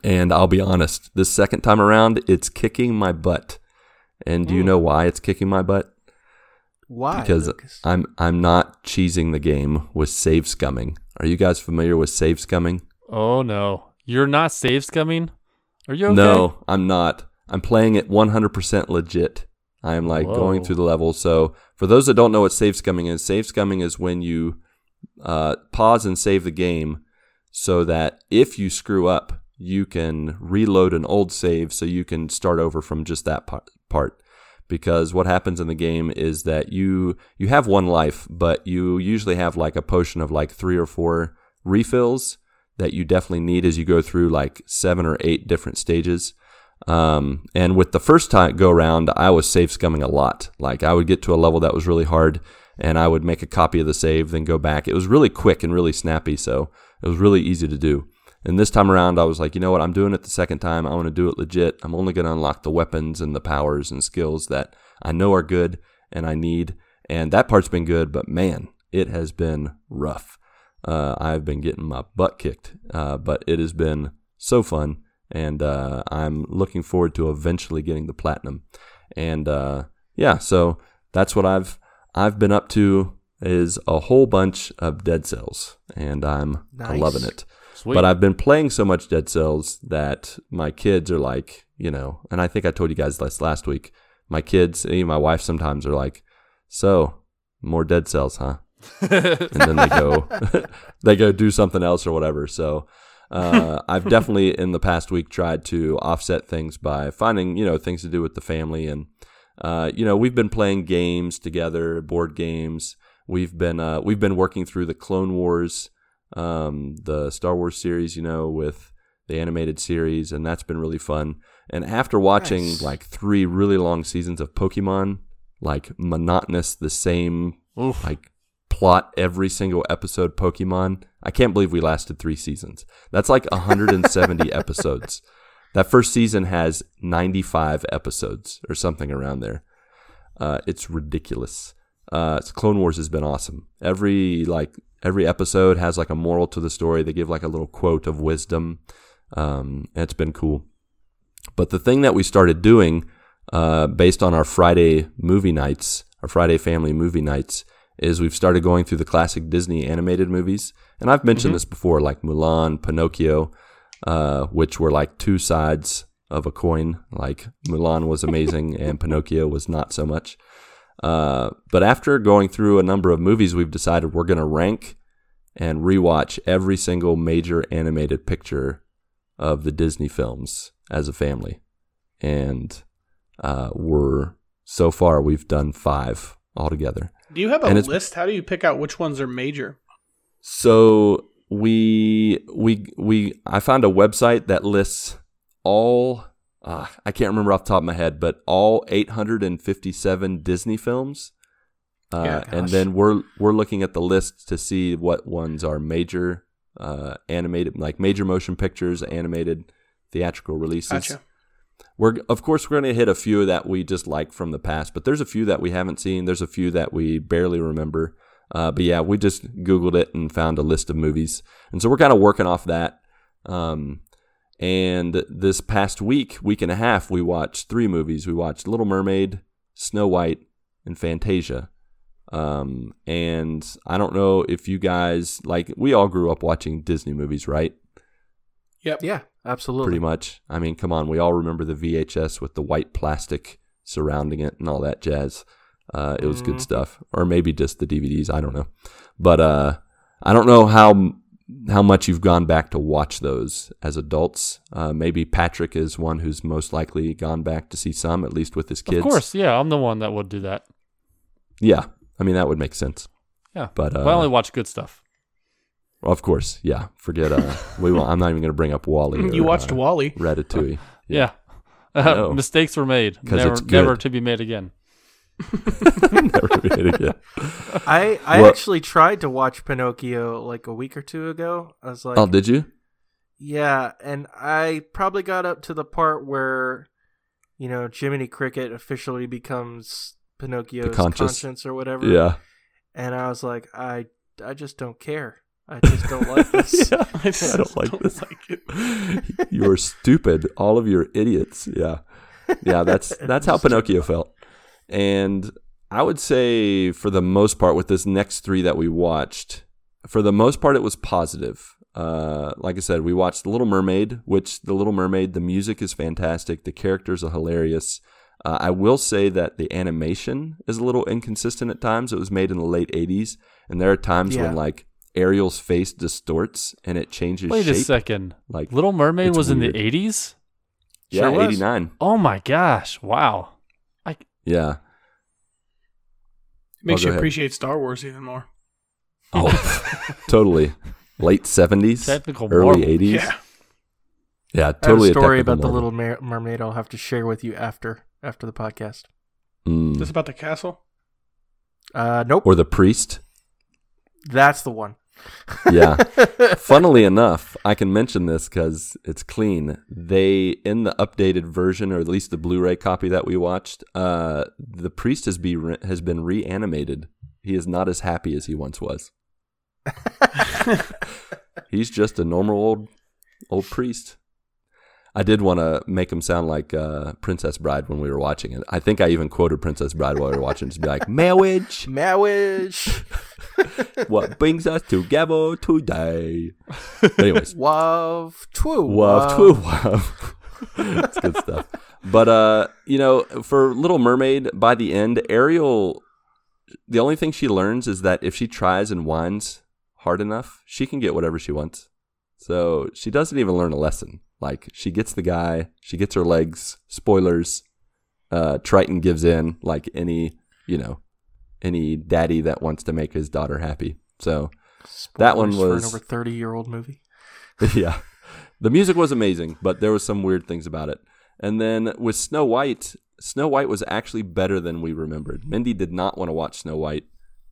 and I'll be honest, this second time around, it's kicking my butt. And do you Mm. know why it's kicking my butt? Why? because Lucas? I'm I'm not cheesing the game with save scumming. Are you guys familiar with save scumming? Oh no, you're not save scumming. Are you okay? No, I'm not. I'm playing it 100% legit. I am like going through the level. So for those that don't know what save scumming is, save scumming is when you uh, pause and save the game, so that if you screw up, you can reload an old save, so you can start over from just that part. Because what happens in the game is that you you have one life, but you usually have like a potion of like three or four refills that you definitely need as you go through like seven or eight different stages. Um, and with the first time go around, I was safe scumming a lot. Like I would get to a level that was really hard, and I would make a copy of the save, then go back. It was really quick and really snappy, so it was really easy to do. And this time around, I was like, you know what? I'm doing it the second time. I want to do it legit. I'm only going to unlock the weapons and the powers and skills that I know are good and I need. And that part's been good, but man, it has been rough. Uh, I've been getting my butt kicked, uh, but it has been so fun. and uh, I'm looking forward to eventually getting the platinum. And uh, yeah, so that's what I've I've been up to is a whole bunch of Dead Cells, and I'm Nice. loving it. Sweet. But I've been playing so much Dead Cells that my kids are like, you know, and I think I told you guys this last week. My kids, even my wife, sometimes are like, "So, more Dead Cells, huh?" and then they go, they go do something else or whatever. So, uh, I've definitely in the past week tried to offset things by finding, you know, things to do with the family, and uh, you know, we've been playing games together, board games. We've been uh, we've been working through the Clone Wars um, the Star Wars series, you know, with the animated series, and that's been really fun. And after watching Nice. like three really long seasons of Pokemon, like monotonous, the same Oof. like plot every single episode Pokemon, I can't believe we lasted three seasons. That's like 170 episodes. That first season has 95 episodes or something around there. Uh, it's ridiculous. Uh, Clone Wars has been awesome. Every like every episode has like a moral to the story. They give like a little quote of wisdom. Um, it's been cool. But the thing that we started doing, uh, based on our Friday movie nights, our Friday family movie nights, is we've started going through the classic Disney animated movies. And I've mentioned this before, like Mulan, Pinocchio, uh, which were like two sides of a coin. Like Mulan was amazing and Pinocchio was not so much. Uh, but after going through a number of movies, we've decided we're going to rank and rewatch every single major animated picture of the Disney films as a family. And uh, we're so far we've done five altogether. Do you have a list? How do you pick out which ones are major? So we we we I found a website that lists all uh, I can't remember off the top of my head, but all 857 Disney films. Uh, Yeah, and then we're we're looking at the list to see what ones are major uh, animated, like major motion pictures, animated theatrical releases. Gotcha. We're of course we're going to hit a few that we just like from the past, but there's a few that we haven't seen. There's a few that we barely remember. Uh, but yeah, we just Googled it and found a list of movies, and so we're kind of working off that. Um, and this past week, week and a half, we watched three movies. We watched Little Mermaid, Snow White, and Fantasia. Um, and I don't know if you guys like. We all grew up watching Disney movies, right? Yep. Yeah, absolutely. pretty much. I mean, come on, we all remember the VHS with the white plastic surrounding it and all that jazz. Uh, it was good Mhm. stuff, or maybe just the DVDs. I don't know, but uh, I don't know how how much you've gone back to watch those as adults. Uh, maybe Patrick is one who's most likely gone back to see some, at least with his kids. Of course, yeah, I'm the one that would do that. yeah. I mean, that would make sense. Yeah. But uh, but I only watch good stuff. of course, yeah. Forget. Uh, we. Won't, I'm not even going to bring up WALL-E. You watched uh, WALL-E. Ratatouille. Yeah. know. Mistakes were made. 'Cause Never, it's never to be made again. Never made it again. I I What- actually tried to watch Pinocchio like a week or two ago. I was like, Oh, did you? yeah, and I probably got up to the part where, you know, Jiminy Cricket officially becomes Pinocchio's conscious. conscience or whatever. Yeah. and I was like, I I just don't care. I just don't like this. yeah. I don't like this. like you are stupid. All of you are idiots. Yeah. Yeah, that's that's how Pinocchio felt. And I would say for the most part with this next 3 that we watched, for the most part it was positive. Uh, like I said, we watched The Little Mermaid, which The Little Mermaid, the music is fantastic, the characters are hilarious. Uh, I will say that the animation is a little inconsistent at times. It was made in the late 80s, and there are times Yeah. when like Ariel's face distorts and it changes Wait shape. a second. Like Little Mermaid was in the 80s? yeah, Sure 89. Oh my gosh. Wow. Yeah. Makes Oh, you ahead. appreciate Star Wars even more. Oh, totally. Late 70s, Technical early marvel. 80s. Yeah. Yeah, I have totally. a story technical about the. Little Mer- Mermaid. I'll have to share with you after after the podcast. Mm. This about the castle? Uh, nope, Or the priest. that's the one. Yeah. Funnily enough, I can mention this because it's clean. They, in the updated version, or at least the Blu-ray copy that we watched, uh, the priest has be re- has been reanimated. He is not as happy as he once was. He's just a normal old old priest. I did want to make him sound like uh, Princess Bride when we were watching it. I think I even quoted Princess Bride while we were watching, it. just be like, "Marriage, Marriage. what brings us together today." Anyways, Wav. Twoo. Wow, twoo, wow. That's good stuff. But uh, you know, for Little Mermaid, by the end, Ariel, the only thing she learns is that if she tries and whines hard enough, she can get whatever she wants. So she doesn't even learn a lesson. Like she gets the guy, she gets her legs. Spoilers. Uh, Triton gives in, like any, you know, any daddy that wants to make his daughter happy. So That one was- for an over thirty year old movie. yeah. The music was amazing, but there was some weird things about it. And then with Snow White, Snow White was actually better than we remembered. Mindy did not want to watch Snow White.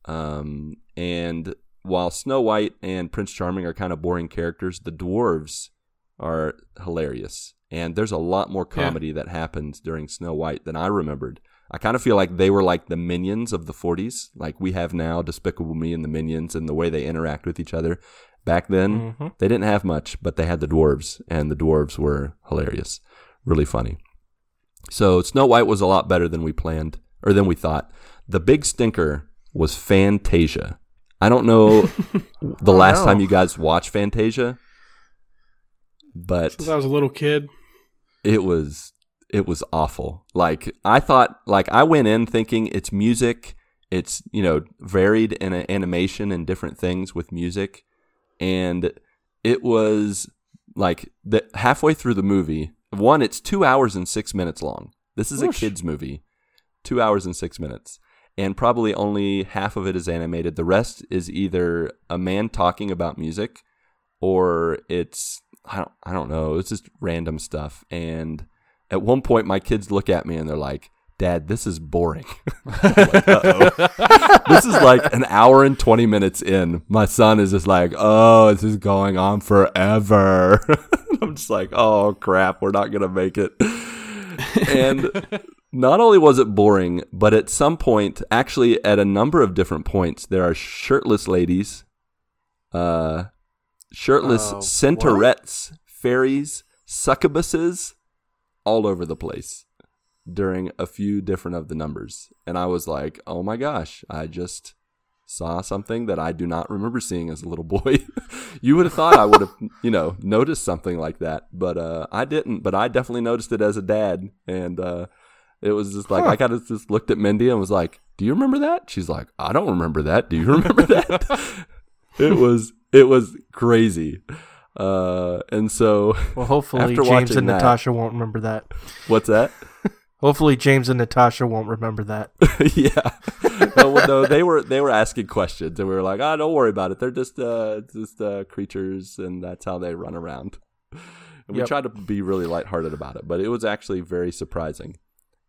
Um, and while Snow White and Prince Charming are kind of boring characters, the dwarves are hilarious. And there's a lot more Yeah. comedy that happens during Snow White than I remembered. I kind of feel like they were like the minions of the 40s, like we have now Despicable Me and the minions and the way they interact with each other. Back then, Mhm. they didn't have much, but they had the dwarves, and the dwarves were hilarious, really funny. So Snow White was a lot better than we planned, or than we thought. The big stinker was Fantasia. I don't know the Oh, last no. time you guys watched Fantasia, but Since I was a little kid. it was it was awful. Like I thought, like I went in thinking it's music, it's you know varied in animation and different things with music, and it was like the halfway through the movie. One, it's two hours and six minutes long. This is a kids movie, two hours and six minutes, and probably only half of it is animated. The rest is either a man talking about music, or it's I don't I don't know. It's just random stuff. And at one point, my kids look at me and they're like, "Dad, this is boring." Like, this is like an hour and twenty minutes in. My son is just like, "Oh, this is going on forever." I'm just like, "Oh crap, we're not gonna make it." and not only was it boring, but at some point, actually at a number of different points, there are shirtless ladies, uh, shirtless Uh, what? centaurettes, fairies, succubuses, all over the place during a few different of the numbers. And I was like, oh my gosh, I just saw something that I do not remember seeing as a little boy. you would have thought I would have, you know, noticed something like that, but uh, I didn't. But I definitely noticed it as a dad, and uh, it was just like Huh. I kind of just looked at Mindy and was like, "Do you remember that?" She's like, "I don't remember that. Do you remember that?" it was it was crazy. Uh, and so, Well, hopefully After James and that- Natasha won't remember that. what's that? Hopefully James and Natasha won't remember that. yeah. no, well, no, they were they were asking questions, and we were like, "Ah, don't worry about it. They're just uh just uh creatures, and that's how they run around." And we Yep. tried to be really lighthearted about it, but it was actually very surprising.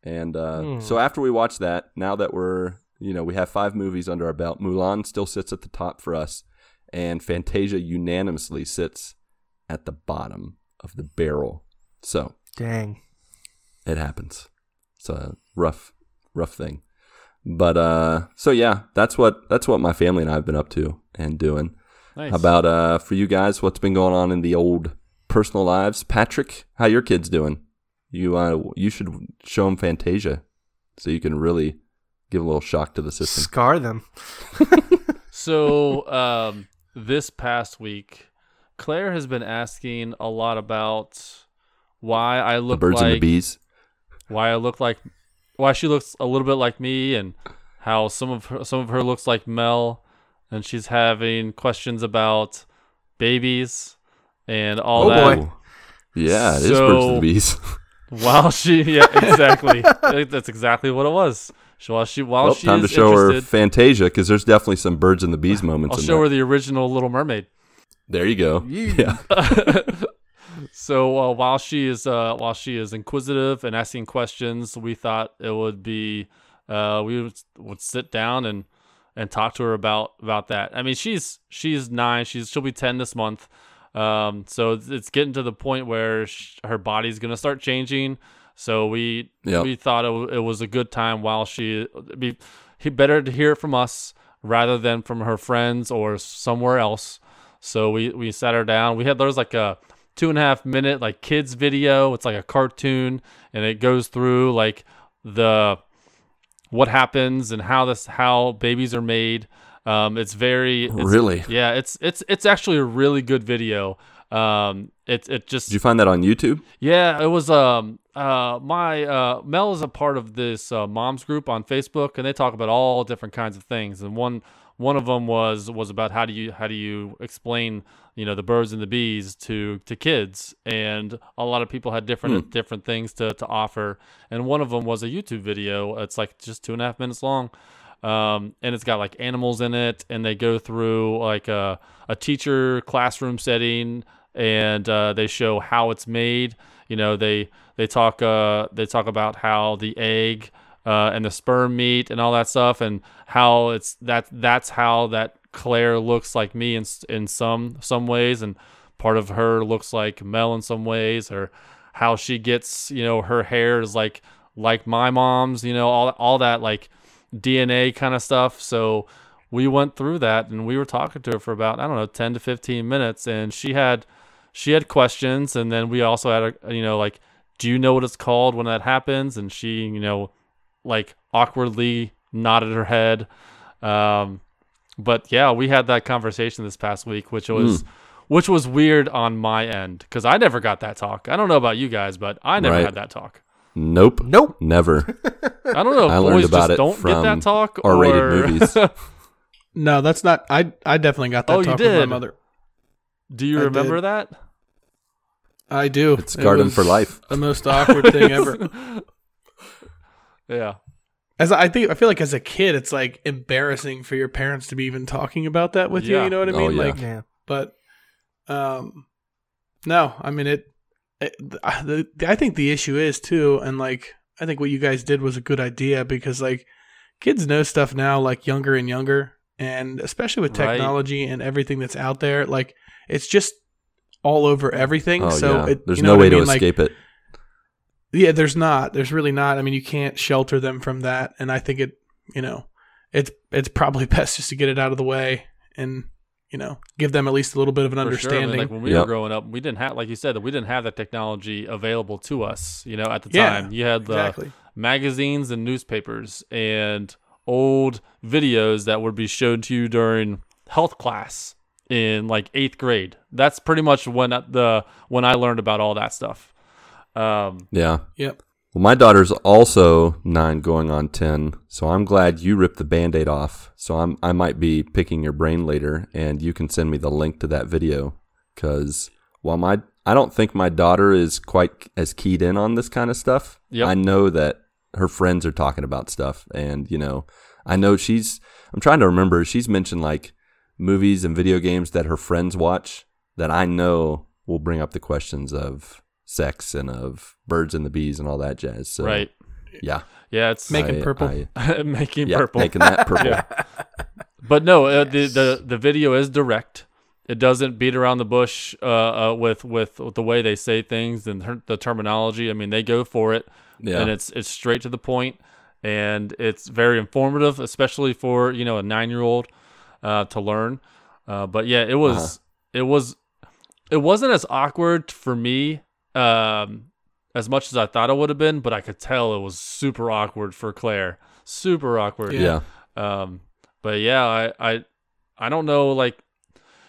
And uh, Hmm. so after we watched that, now that we're you know we have five movies under our belt, Mulan still sits at the top for us, and Fantasia unanimously sits at the bottom of the barrel. So Dang. it happens. It's a rough, rough thing. But uh, so yeah, that's what that's what my family and I have been up to and doing. Nice. About uh, for you guys? What's been going on in the old personal lives? Patrick, how your kids doing? You uh, you should show them Fantasia, so you can really give a little shock to the system. Scar them. So, um, this past week, Claire has been asking a lot about why I The look birds like and the bees. why I look like why she looks a little bit like me and how some of her some of her looks like Mel and she's having questions about babies and all Oh, that boy. Yeah, it is birds and the bees. while she yeah exactly that's exactly what it was so while she while well, she time to show her Fantasia because there's definitely some birds and the bees moments. I'll show there. her the original Little Mermaid There you go. Yeah. So uh, while she is uh, while she is inquisitive and asking questions, we thought it would be uh, we would, would sit down and and talk to her about about that. I mean, she's she's nine. She's she'll be ten this month. Um, so it's, getting to the point where sh- her body's gonna start changing. So we Yep. we thought it, w- it was a good time while she be he better to hear it from us rather than from her friends or somewhere else. So we we sat her down. We had there was like a two and a half minute like kids video. It's like a cartoon, and it goes through like the what happens and how this how babies are made. Um, it's very it's, Really? yeah. It's it's it's actually a really good video. Um, it it just Did you find that on YouTube? yeah, it was um uh my uh Mel is a part of this uh, moms group on Facebook and they talk about all different kinds of things. And one one of them was was about how do you how do you explain you know the birds and the bees to to kids? And a lot of people had different different things to to offer. And one of them was a YouTube video. It's like just two and a half minutes long. Um, and it's got like animals in it, and they go through like a, a teacher classroom setting, and uh, they show how it's made. You know, they they talk uh, they talk about how the egg uh, and the sperm meet and all that stuff, and how it's that that's how that Claire looks like me in in some some ways, and part of her looks like Mel in some ways, or how she gets you know her hair is like like my mom's, you know all all that like DNA kind of stuff. So we went through that and we were talking to her for about I don't know 10 to 15 minutes and she had she had questions and then we also had a you know like do you know what it's called when that happens and she you know like awkwardly nodded her head um but yeah we had that conversation this past week which was which was weird on my end cuz I never got that talk. I don't know about you guys but I never Right. had that talk. Nope. Nope. Never. I don't know if I learned boys about just it don't get that talk R-rated or movies. No, that's not. I I definitely got that Oh, you talk with my did? mother. Do you I remember did. that? I do. It's It garden for life. The most awkward thing ever. Yeah. As I think, I feel like as a kid, it's like embarrassing for your parents to be even talking about that with you. Yeah. You know what I Oh, mean? yeah. Like, Yeah. but um, no, I mean it. it the, the, I think the issue is too, and like I think what you guys did was a good idea because like kids know stuff now, like younger and younger, and especially with Right. technology and everything that's out there, like it's just all over everything. Oh so yeah. it, There's you know no way I to mean? Like, escape it. yeah, there's not. There's really not. I mean, you can't shelter them from that, and I think it, you know, it's it's probably best just to get it out of the way and you know give them at least a little bit of an For sure. I mean, understanding. like when we Yep. were growing up, we didn't have, like you said, that we didn't have that technology available to us. You know, at the Yeah, time, you had the exactly. magazines and newspapers and old videos that would be shown to you during health class in like eighth grade. That's pretty much when the when I learned about all that stuff. Um, Yeah. Yep. Well, my daughter's also nine, going on ten. So I'm glad you ripped the band-aid off. So I'm I might be picking your brain later, and you can send me the link to that video. Because while my I don't think my daughter is quite as keyed in on this kind of stuff. Yep. I know that her friends are talking about stuff, and you know, I know she's. I'm trying to remember. She's mentioned like movies and video games that her friends watch that I know will bring up the questions of sex and of birds and the bees and all that jazz. So, right. Yeah. Yeah, it's Making I- purple. I- making yeah, purple. making that purple. Yeah. But no, uh, the, the the video is direct. It doesn't beat around the bush uh, uh, with, with with the way they say things and ter- the terminology. I mean, they go for it, Yeah. and it's it's straight to the point, and it's very informative, especially for you know a nine year old uh, to learn. Uh, but yeah, it was Uh-huh. it was it wasn't as awkward for me um, as much as I thought it would have been, but I could tell it was super awkward for Claire. Super awkward. yeah. Um, but yeah, I, I, I don't know. Like,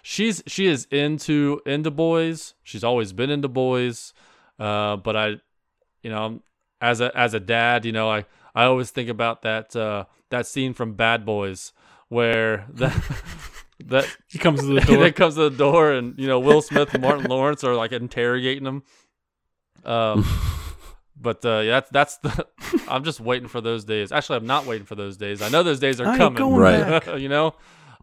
she's she is into into boys. She's always been into boys. Uh, but I, you know, as a as a dad, you know, I I always think about that uh that scene from Bad Boys where that that He comes to the door. that comes to the door and you know Will Smith and Martin Lawrence are like interrogating him. Um, but uh, yeah, that's that's the. I'm just waiting for those days. Actually, I'm not waiting for those days. I know those days are I coming. Right. you know.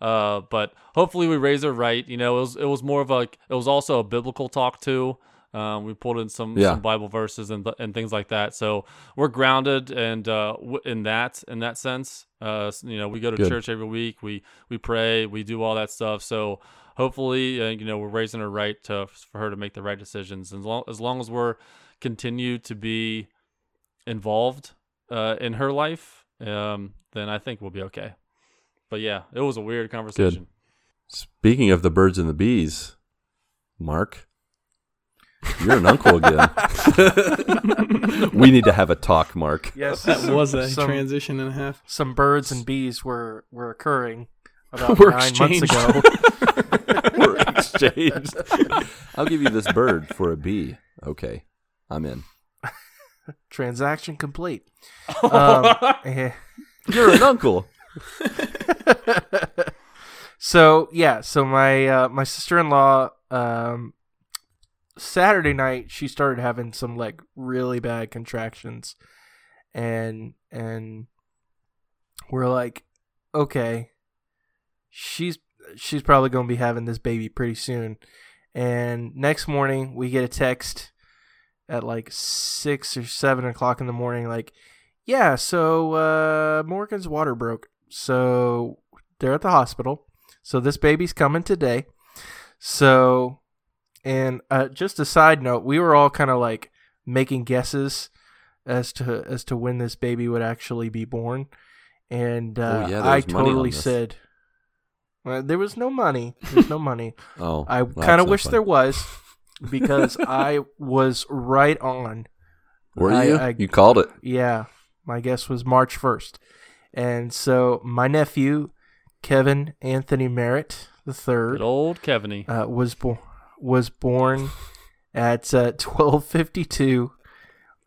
Uh, but hopefully we raise her right. You know, it was it was more of a it was also a biblical talk too. Um, we pulled in some, Yeah. some Bible verses and th- and things like that. So we're grounded and uh, w- in that in that sense. Uh, you know, we go to Good. church every week. We we pray. We do all that stuff. So hopefully, uh, you know, we're raising her right to for her to make the right decisions. And as long as, long as we're continue to be involved uh, in her life, um, then I think we'll be okay. But yeah, it was a weird conversation. Speaking of the birds and the bees, Marc, You're an uncle again. we need to have a talk, Marc. Yes, That was a some, transition and a half. some birds and bees were were occurring about Were nine exchanged. months ago. We're exchanged. I'll give you this bird for a bee. Okay, I'm in. Transaction complete. Um, eh. You're an uncle. so yeah, so my uh, my sister in law um, Saturday night she started having some like really bad contractions, and and we're like, okay, she's she's probably gonna be having this baby pretty soon, and next morning we get a text at like six or seven o'clock in the morning, like, yeah, so uh, Morgan's water broke, so they're at the hospital. So this baby's coming today. So, and uh, just a side note, we were all kind of like making guesses as to as to when this baby would actually be born, and uh, Oh, yeah, I was money on totally said. Well, there was no money. There's no money. Oh, I well, kind of wish not there was because I was right on. Were I- you? I- you called it. Yeah, my guess was March 1st. And so my nephew, Kevin Anthony Merritt the third, old Kevany. uh, was born was born at uh, 12:52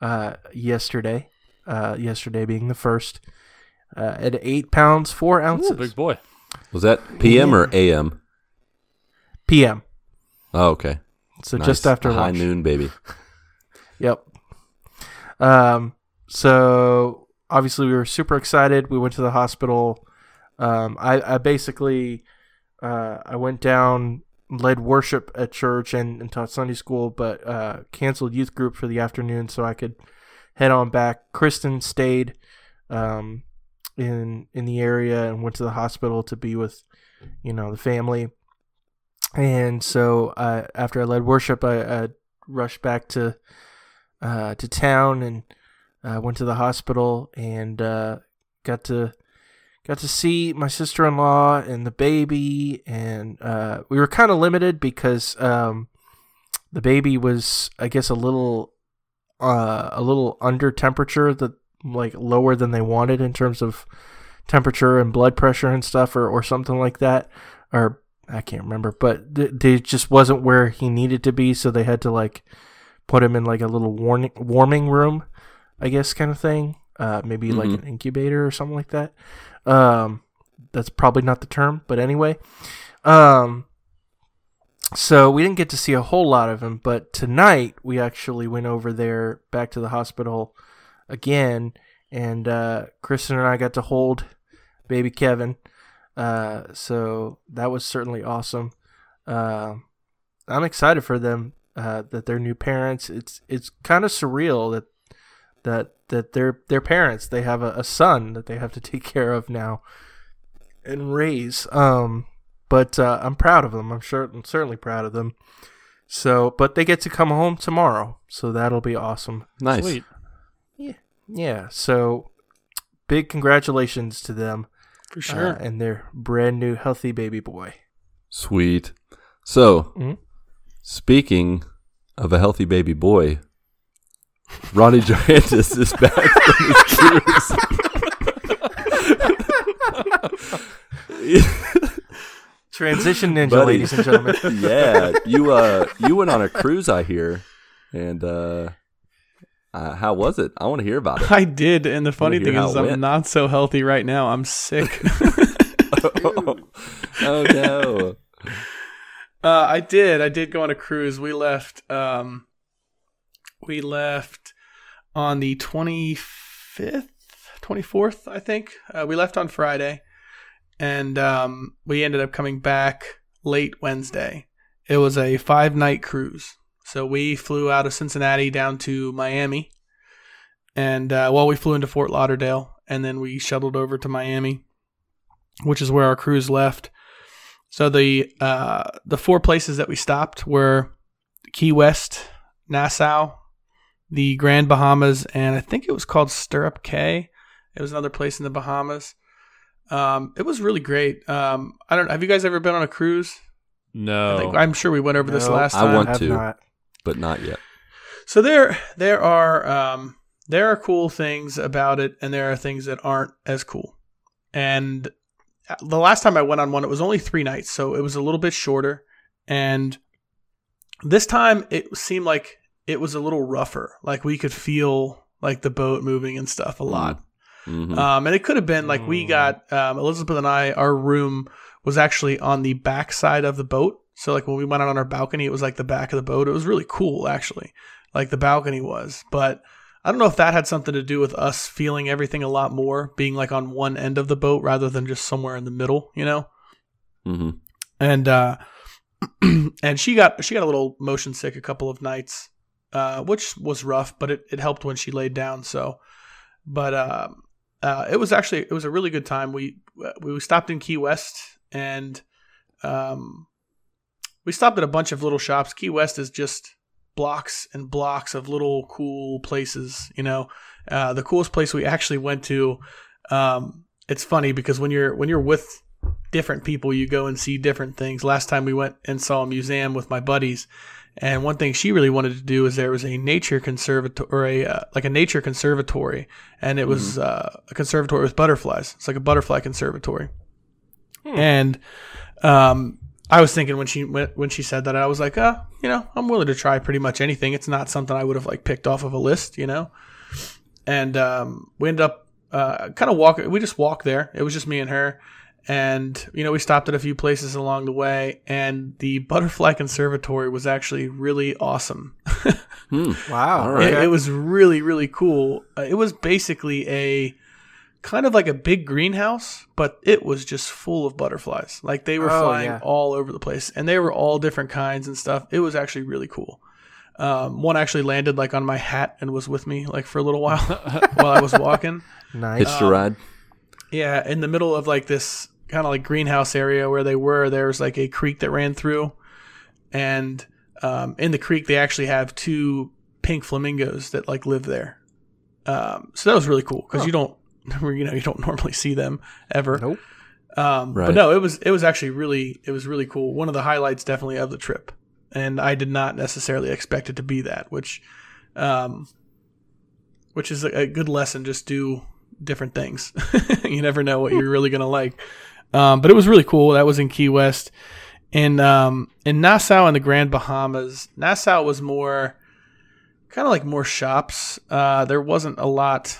uh, yesterday. Uh, yesterday being the first, uh, at eight pounds four ounces Ooh, big boy. Was that PM or AM? p.m. Oh, okay. So Nice. just after A high lunch. noon, baby. Yep. Um. So obviously we were super excited. We went to the hospital. Um. I I basically, uh, I went down, led worship at church and, and taught Sunday school, but uh, canceled youth group for the afternoon so I could head on back. Kristen stayed, um, in in the area and went to the hospital to be with, you know, the family. And so uh, after I led worship, I, I rushed back to uh, to town and uh, went to the hospital and uh, got to got to see my sister in law and the baby and uh, we were kind of limited because um, the baby was I guess a little uh, a little under temperature that like lower than they wanted in terms of temperature and blood pressure and stuff or, or something like that or I can't remember but th- they just wasn't where he needed to be so they had to like put him in like a little warning, warming room, I guess, kind of thing. Uh, maybe like Mhm. an incubator or something like that. Um, that's probably not the term, but anyway. Um, so we didn't get to see a whole lot of him, but tonight we actually went over there back to the hospital again, and uh, Kristen and I got to hold baby Kevin. Uh, so that was certainly awesome. Uh, I'm excited for them uh, that they're new parents. It's it's kind of surreal that that that they're their parents. They have a, a son that they have to take care of now and raise. Um, but uh, I'm proud of them. I'm sure I'm certainly proud of them. So, but they get to come home tomorrow, so that'll be awesome. Nice. Sweet. Yeah. So, big congratulations to them For sure. uh, and their brand new healthy baby boy. Sweet. So, Mhm. speaking of a healthy baby boy, Ronnie Johantges is back from his cruise. Transition ninja, Buddy. ladies and gentlemen. yeah, you uh, you went on a cruise, I hear, and uh, uh how was it? I want to hear about it. I did, and the funny thing is, I'm went. not so healthy right now. I'm sick. oh no! Uh, I did. I did go on a cruise. We left. Um, we left on the twenty fifth, twenty fourth, I think. Uh, we left on Friday, and um, we ended up coming back late Wednesday. It was a five night cruise. So we flew out of Cincinnati down to Miami, and uh, well, we flew into Fort Lauderdale, and then we shuttled over to Miami, which is where our cruise left. So the uh, the four places that we stopped were Key West, Nassau, the Grand Bahamas, and I think it was called Stirrup Cay. It was another place in the Bahamas. Um, it was really great. Um, I don't. Have you guys ever been on a cruise? I No. think, I'm sure we went over this No, last I time. want have to. not. but not yet. So there there are um, there are cool things about it, and there are things that aren't as cool. And uh, the last time I went on one, it was only three nights, so it was a little bit shorter. And this time, it seemed like it was a little rougher. Like we could feel like the boat moving and stuff a lot. Mhm. Um, and it could have been like we Mm. got um, Elizabeth and I. Our room was actually on the back side of the boat. So like when we went out on our balcony, it was like the back of the boat. It was really cool, actually. Like the balcony was, but I don't know if that had something to do with us feeling everything a lot more, being like on one end of the boat rather than just somewhere in the middle, you know. Mhm. And uh, and she got she got a little motion sick a couple of nights, uh, which was rough, but it, it helped when she laid down. So, but um, uh, it was actually it was a really good time. We we stopped in Key West and um, we stopped at a bunch of little shops. Key West is just blocks and blocks of little cool places. You know, uh, the coolest place we actually went to. Um, it's funny because when you're when you're with different people, you go and see different things. Last time we went and saw a museum with my buddies. And one thing she really wanted to do is there was a nature conservatory, or a uh, like a nature conservatory, and it was uh, a conservatory with butterflies. It's like a butterfly conservatory. And um, I was thinking when she when when she said that, I was like, uh, you know, I'm willing to try pretty much anything. It's not something I would have like picked off of a list, you know. And um, we ended up uh, kind of walking. We just walked there. It was just me and her. And you know, we stopped at a few places along the way, and the butterfly conservatory was actually really awesome. Hmm. Wow. All right. It, it was really, really cool. Uh, it was basically a kind of like a big greenhouse, but it was just full of butterflies. Like they were Oh, flying yeah. all over the place, and they were all different kinds and stuff. It was actually really cool. Um, one actually landed like on my hat and was with me like for a little while while I was walking. Nice. Hitched a ride. Yeah, in the middle of like this kind of like greenhouse area where they were, there was like a creek that ran through, and um, in the creek they actually have two pink flamingos that like live there. Um, so that was really cool because you don't, you know, you don't normally see them ever. Nope. Um, Right. But no, it was it was actually really it was really cool. One of the highlights definitely of the trip, and I did not necessarily expect it to be that, which, um, which is a, a good lesson. Just do different things. you never know what you're really gonna like. Um, but it was really cool. That was in Key West. and um, in Nassau and the Grand Bahamas, Nassau was more kind of like more shops. Uh, there wasn't a lot.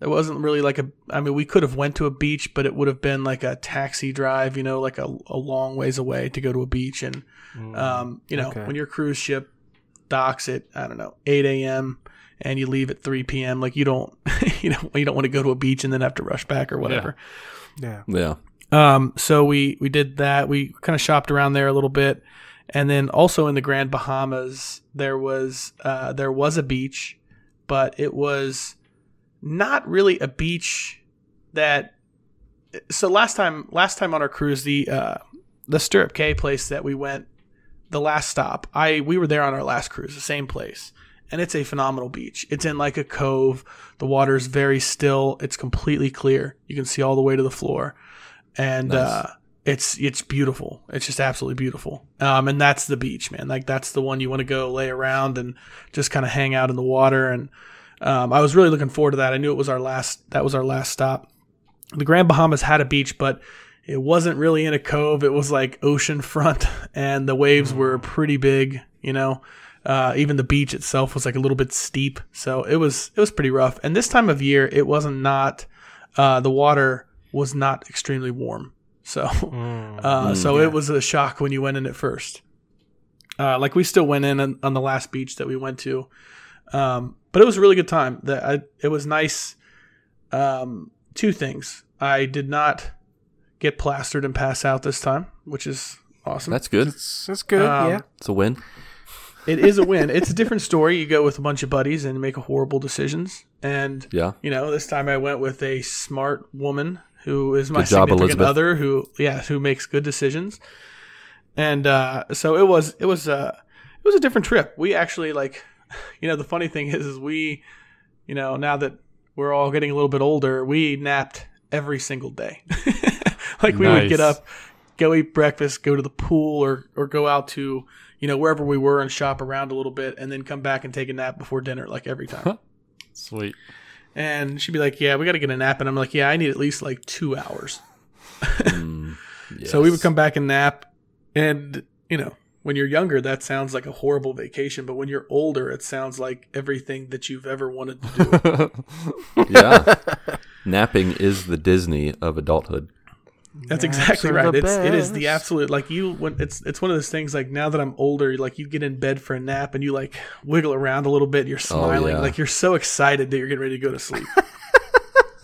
There wasn't really like a. I mean, we could have went to a beach, but it would have been like a taxi drive. You know, like a, a long ways away to go to a beach. And um, you know, okay. when your cruise ship docks at I don't know 8 a.m. and you leave at 3 p.m. Like you don't, you know, you don't want to go to a beach and then have to rush back or whatever. Yeah. Yeah. Um, so we we did that. We kind of shopped around there a little bit, and then also in the Grand Bahamas there was uh, there was a beach, but it was not really a beach that. So last time last time on our cruise, the uh, the Stirrup Cay place that we went, the last stop, I we were there on our last cruise, the same place. And it's a phenomenal beach. It's in like a cove. The water's very still. It's completely clear. You can see all the way to the floor and Nice. uh, it's it's beautiful. It's just absolutely beautiful. Um, and that's the beach, man. Like that's the one you want to go lay around and just kind of hang out in the water. And um, I was really looking forward to that. I knew it was our last. That was our last stop. The Grand Bahamas had a beach, but it wasn't really in a cove. It was like ocean front, and the waves were pretty big. You know, uh, even the beach itself was like a little bit steep, so it was it was pretty rough. And this time of year, it wasn't not uh, the water was not extremely warm. So, uh, so it was a shock when you went in at first. Uh, like we still went in on, on the last beach that we went to, um, but it was a really good time. That I, it was nice. Um, two things: I did not get plastered and pass out this time, which is awesome. That's good. That's, that's good. Um, yeah. It's a win. it is a win. it's a different story. You go with a bunch of buddies and make horrible decisions, and Yeah. you know, this time I went with a smart woman who is my Good job, significant Elizabeth. other who yeah, who makes good decisions. And uh, so it was it was uh, it was a different trip. We actually like you know, the funny thing is is we you know, now that we're all getting a little bit older, we napped every single day. like we would get up, go eat breakfast, go to the pool or or go out to you know, wherever we were and shop around a little bit and then come back and take a nap before dinner, like every time. Sweet. And she'd be like, Yeah, we got to get a nap. And I'm like, Yeah, I need at least like two hours. Mm, So we would come back and nap. And, you know, when you're younger, that sounds like a horrible vacation. But when you're older, it sounds like everything that you've ever wanted to do. yeah. Napping is the Disney of adulthood. That's Naps exactly right. the It's it is the absolute like you when it's it's one of those things like now that I'm older, like you get in bed for a nap and you like wiggle around a little bit, you're smiling, yeah. like you're so excited that you're getting ready to go to sleep.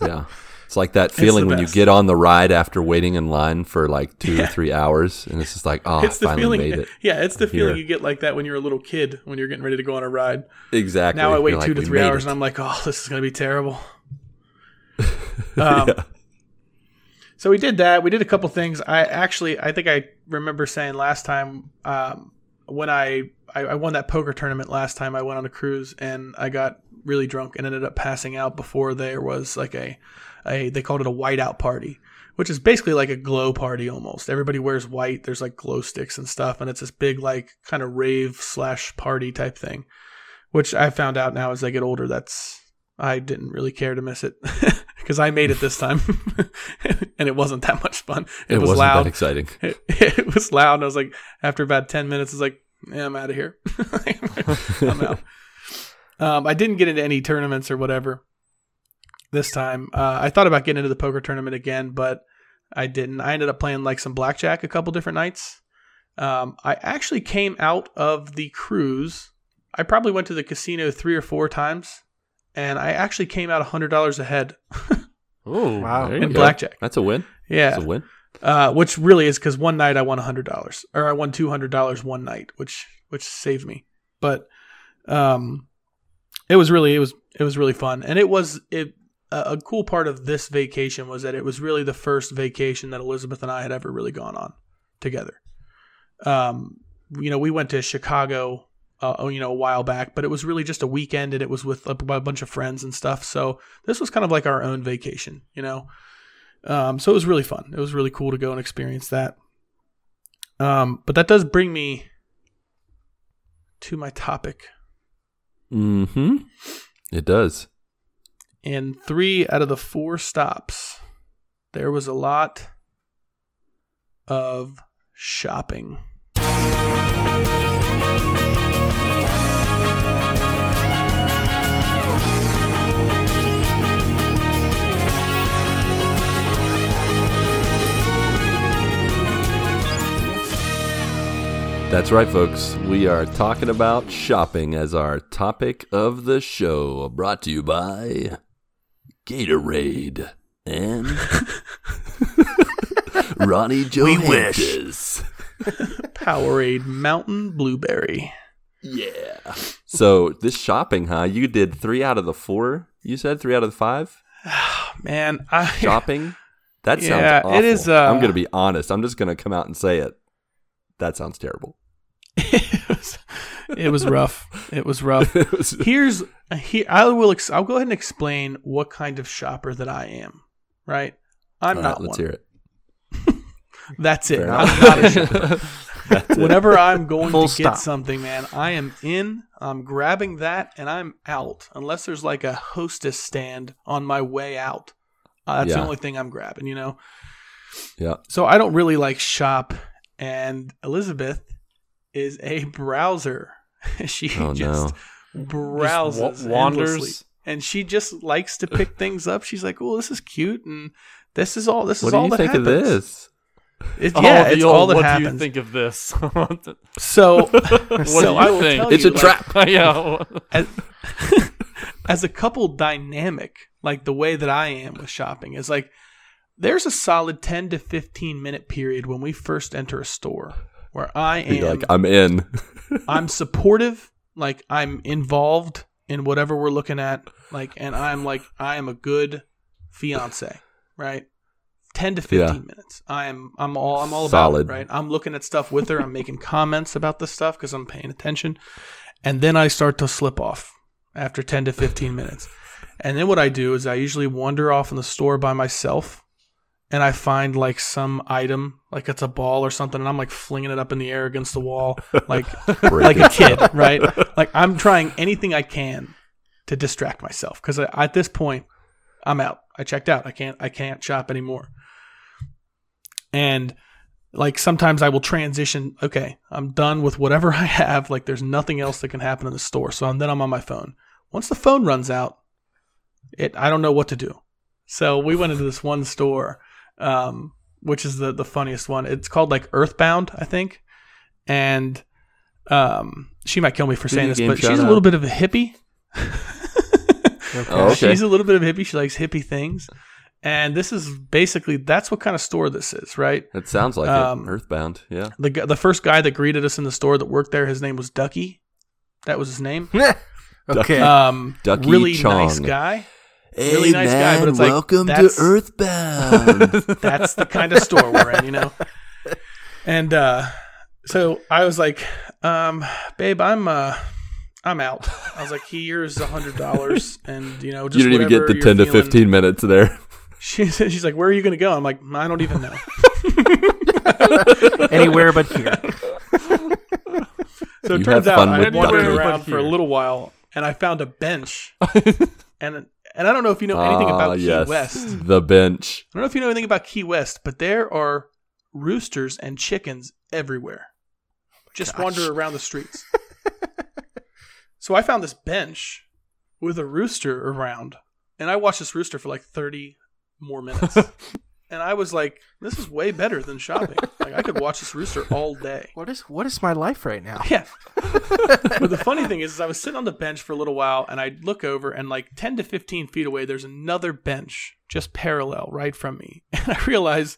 Yeah. It's like that feeling the when you get on the ride after waiting in line for like two or three hours, and it's just like, oh, it's I the finally feeling made it. Yeah, it's the feeling here. you get like that when you're a little kid when you're getting ready to go on a ride. Exactly. Now I wait You're two like, to three hours it." and I'm like, oh, this is gonna be terrible. Um, So we did that. We did a couple things. I actually, I think I remember saying last time um, when I, I I won that poker tournament last time. I went on a cruise and I got really drunk and ended up passing out before there was like a, a they called it a whiteout party, which is basically like a glow party almost. Everybody wears white. There's like glow sticks and stuff, and it's this big like kind of rave slash party type thing. Which I found out now as I get older, that's I didn't really care to miss it because I made it this time, and it wasn't that much fun. It, It, was wasn't loud. that exciting. It, it was loud. And I was like, after about ten minutes, I was like, "Yeah, I'm out of here. I'm out." Um, I didn't get into any tournaments or whatever this time. Uh, I thought about getting into the poker tournament again, but I didn't. I ended up playing like some blackjack a couple different nights. Um, I actually came out of the cruise. I probably went to the casino three or four times, and I actually came out hundred dollars ahead oh, Wow. in go. blackjack. That's a win. Yeah, That's a win. uh, which really is because one night I won hundred dollars, or I won two hundred dollars one night, which which saved me. But um, it was really it was it was really fun, and it was it a, a cool part of this vacation was that it was really the first vacation that Elizabeth and I had ever really gone on together. Um, you know, we went to Chicago. Uh, you know, a while back, but it was really just a weekend, and it was with a, a bunch of friends and stuff. So this was kind of like our own vacation, you know. Um, so it was really fun. It was really cool to go and experience that. Um, but that does bring me to my topic. Mm-hmm. It does. In three out of the four stops, there was a lot of shopping. That's right, folks. We are talking about shopping as our topic of the show. Brought to you by Gatorade and Ronnie Johantges. Powerade Mountain Blueberry. Yeah. So this shopping, huh? You did three out of the four. You said three out of the five Man, I shopping. That sounds Yeah, awful. it is, uh, I'm gonna be honest. I'm just gonna come out and say it. That sounds terrible. It was, rough. It was rough. Here's here I will ex- I'll go ahead and explain what kind of shopper that I am. Right? I'm All not right, let's one. hear it. That's it. Fair I'm not a shopper. That's it. Whenever I'm going Full to get stop. something, man, I am in. I'm grabbing that and I'm out. Unless there's like a hostess stand on my way out. Uh, that's the only thing I'm grabbing. You know. Yeah. So I don't really like shop. And Elizabeth is a browser. she Oh just no. browses Just wa- wanders. endlessly. and she just likes to pick things up. She's like, "Oh, this is cute," and this is all. This What is do all you that think happens. of this? It, Oh, yeah, the it's old, all that what happens. do you think of this? So, what so do you I will think? tell It's you, a like, trap. yeah. As, as a couple dynamic, like the way that I am with shopping is like, there's a solid ten to fifteen minute period when we first enter a store where I am You're like, I'm in. I'm supportive, like I'm involved in whatever we're looking at, like, and I'm like I am a good fiance, right? Ten to fifteen Yeah. minutes. I am. I'm all. I'm all Solid. about it, right? I'm looking at stuff with her. I'm making comments about the stuff because I'm paying attention, and then I start to slip off after ten to fifteen minutes, and then what I do is I usually wander off in the store by myself, and I find like some item, like it's a ball or something, and I'm like flinging it up in the air against the wall, like like a kid, right? Like I'm trying anything I can to distract myself because at this point I'm out. I checked out. I can't. I can't shop anymore. And like sometimes I will transition. Okay, I'm done with whatever I have. Like there's nothing else that can happen in the store. So then I'm on my phone. Once the phone runs out, it I don't know what to do. So we went into this one store, um, which is the the funniest one. It's called like Earthbound, I think, and um, she might kill me for saying this, but she's shout a little bit of a hippie. Oh, okay. She's a little bit of a hippie. She likes hippie things. And this is basically that's what kind of store this is, right? It sounds like Um, it. Earthbound. Yeah. The the first guy that greeted us in the store that worked there, his name was Ducky. That was his name. okay. Um, Ducky really Chong. nice guy. Really nice guy, but it's like, welcome that's- Earthbound. That's the kind of store we're in, you know. And uh, so I was like, um, "Babe, I'm uh, I'm out." I was like, "Here's a hundred dollars, and you know, just you didn't even get the you're 10 to 15 minutes there. She said, "She's like, where are you going to go?" I'm like, "I don't even know." Anywhere but here. So it You turns out I with wandered Ducky. around for a little while, and I found a bench, and and I don't know if you know anything Ah, about Key yes. West. The bench. I don't know if you know anything about Key West, but there are roosters and chickens everywhere. Just gosh. wander around the streets. so I found this bench with a rooster around, and I watched this rooster for like 30 more minutes. and I was like, this is way better than shopping. Like I could watch this rooster all day. What is what is my life right now? Yeah. but the funny thing is, is I was sitting on the bench for a little while and I look over and like 10 to 15 feet away, there's another bench just parallel right from me. And I realize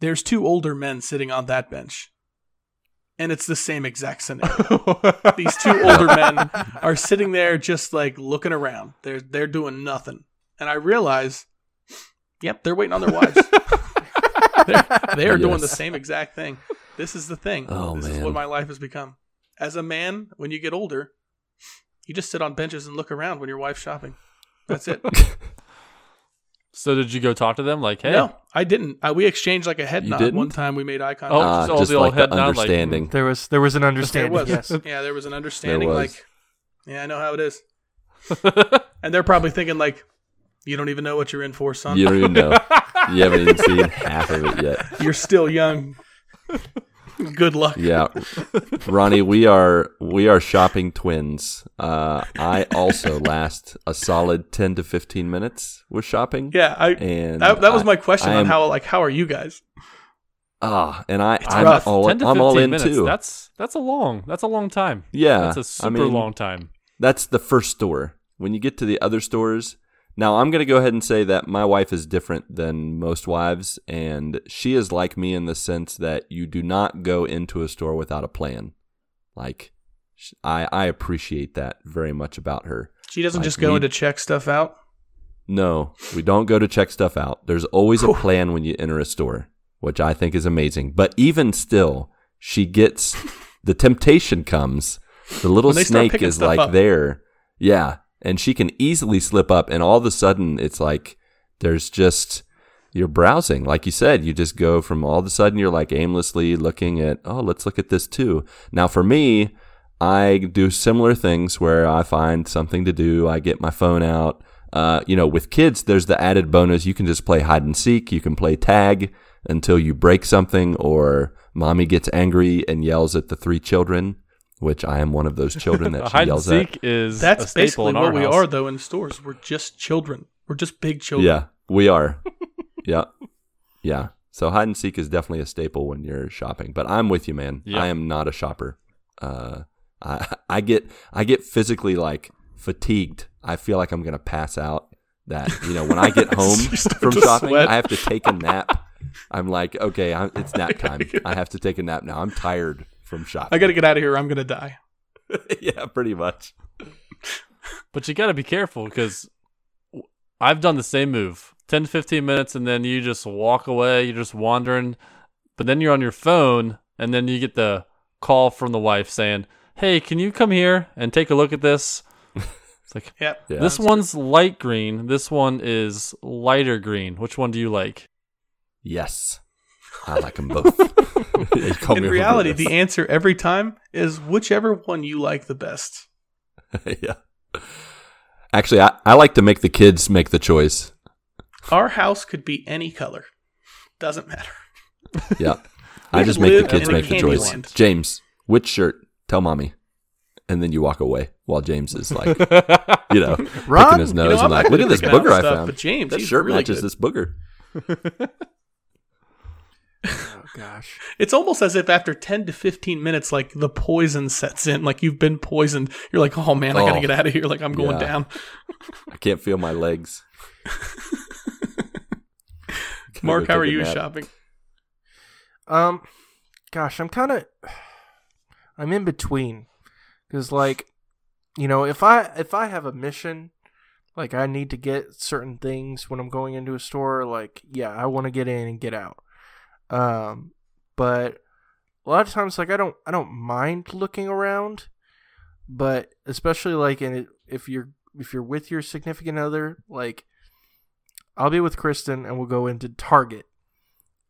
there's two older men sitting on that bench. And it's the same exact scenario. These two older men are sitting there just like looking around. They're they're doing nothing. And I realize, yep, they're waiting on their wives. They're they are doing the same exact thing. This is the thing. Oh, this is man. what my life has become. As a man, when you get older, you just sit on benches and look around when your wife's shopping. That's it. So did you go talk to them? Like, hey, No, I didn't. Uh, we exchanged like a head You nod didn't? one time. We made eye contact. Oh, Ah, just all just the old like head the nod, like, understanding. There was there was an there understanding. was. Yes. Yeah, there was an understanding. was. Like, yeah, I know how it is. And they're probably thinking like, you don't even know what you're in for, son. You don't even know. You haven't even seen half of it yet. You're still young. Good luck. Yeah, Ronnie, we are we are shopping twins. Uh, I also last a solid ten to fifteen minutes with shopping. Yeah, I. and That, that was I- my question I on am- how like how are you guys? ah, and I I'm rough. all ten to I'm all in minutes. too. That's that's a long. That's a long time. yeah, That's a super I mean, long time. That's the first store. When you get to the other stores, now I'm going to go ahead and say that my wife is different than most wives, and she is like me in the sense that you do not go into a store without a plan. Like, I I appreciate that very much about her. She doesn't Like, just go we- in to check stuff out. No, we don't go to check stuff out. There's always a plan when you enter a store, which I think is amazing. But even still, she gets the temptation comes. The little When they start snake is like up. there. Yeah. And she can easily slip up. And all of a sudden, it's like there's just, you're browsing. Like you said, you just go from all of a sudden, you're like aimlessly looking at, oh, let's look at this too. Now, for me, I do similar things where I find something to do. I get my phone out. Uh, you know, with kids, there's the added bonus. You can just play hide and seek. You can play tag until you break something or mommy gets angry and yells at the three children, which I am one of those children that she Hide and yells at. seek is a That's staple basically in what our we house. are though in stores. We're just children. We're just big children. Yeah, we are. yeah. Yeah. So hide and seek is definitely a staple when you're shopping. But I'm with you, man. Yeah. I am not a shopper. Uh, I I get I get physically like fatigued. I feel like I'm gonna pass out. That you know when I get home from shopping, sweat. I have to take a nap. I'm like, okay, i it's nap time. I have to take a nap now. I'm tired from shopping. I got to get out of here. or I'm gonna die. yeah, pretty much. But you got to be careful because I've done the same move 10 to 15 minutes and then you just walk away. You're just wandering. But then you're on your phone and then you get the call from the wife saying, Hey, can you come here and take a look at this? It's like, Yep. Yeah. this one's light green. This one is lighter green. Which one do you like? Yes. I like them both. You call In reality, the answer every time is whichever one you like the best. yeah. Actually, I, I like to make the kids make the choice. Our house could be any color. Doesn't matter. Yeah. I just make the kids make the choice. land. James, which shirt? Tell mommy. And then you walk away while James is like, you know, Ron, picking his You know, nose I'm and like, look at at this picking out booger I stuff, found. But James, that he's shirt really matches good. this booger. Gosh. It's almost as if after 10 to 15 minutes, like the poison sets in, like you've been poisoned. You're like, oh man, I gotta Oh. get out of here. Like I'm going Yeah. down. I can't feel my legs. Marc, how are you nap. shopping? Um, gosh, I'm kind of, I'm in between, because like, you know, if I if I have a mission, like I need to get certain things when I'm going into a store, like yeah, I want to get in and get out. Um, but a lot of times, like I don't I don't mind looking around, but especially like in if you're if you're with your significant other, like I'll be with Kristen and we'll go into Target.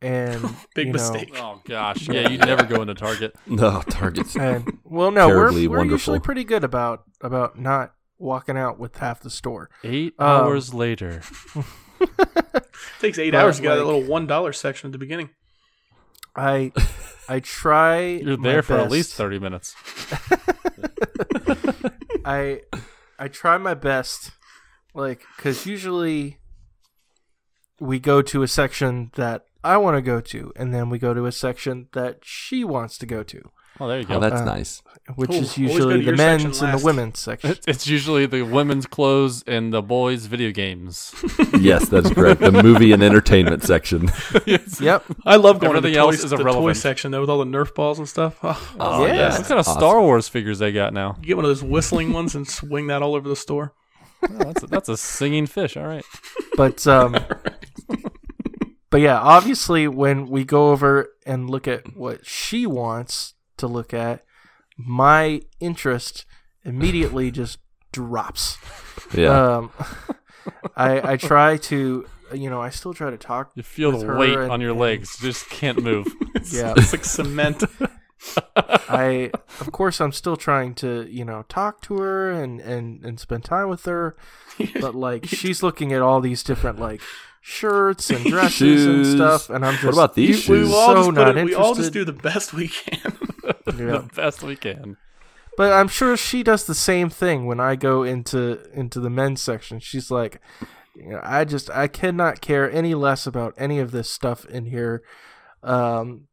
And Big you know, mistake. Oh gosh, yeah, you never go into Target. No, Target's. and well, no, we're, we're usually pretty good about about not walking out with half the store. Eight Um, hours later. takes eight But, hours to get out of that little one dollar section at the beginning. I I try. You're there for at least thirty minutes. I I try my best, like because usually we go to a section that I want to go to, and then we go to a section that she wants to go to, Oh, there you go. Oh, that's Uh, nice. which Ooh, is usually the men's and the women's section. It's- it's usually the women's clothes and the boys' video games. Yes, that's correct. The movie and entertainment section. Yes. Yep. I love going Everything to the, else toys, is the toy irrelevant. section though with all the Nerf balls and stuff. Oh, Oh, Yeah. yes. What kind of Awesome. Star Wars figures they got now? You get one of those whistling ones and swing that all over the store. Oh, that's, a, that's a singing fish. All right. But um But yeah, obviously when we go over and look at what she wants to look at, my interest immediately just drops. Yeah. Um I I try to you know, I still try to talk You feel with the her weight and- on your and- legs. You just can't move. Yeah. It's like cement. I of course I'm still trying to, you know, talk to her and and and spend time with her, but like she's looking at all these different like shirts and dresses and stuff and I'm just What about these we, we shoes? all so just not it, we all just do the best we can. Yeah. the best we can. But I'm sure she does the same thing when I go into into the men's section. She's like, you know, I just I cannot care any less about any of this stuff in here. Um,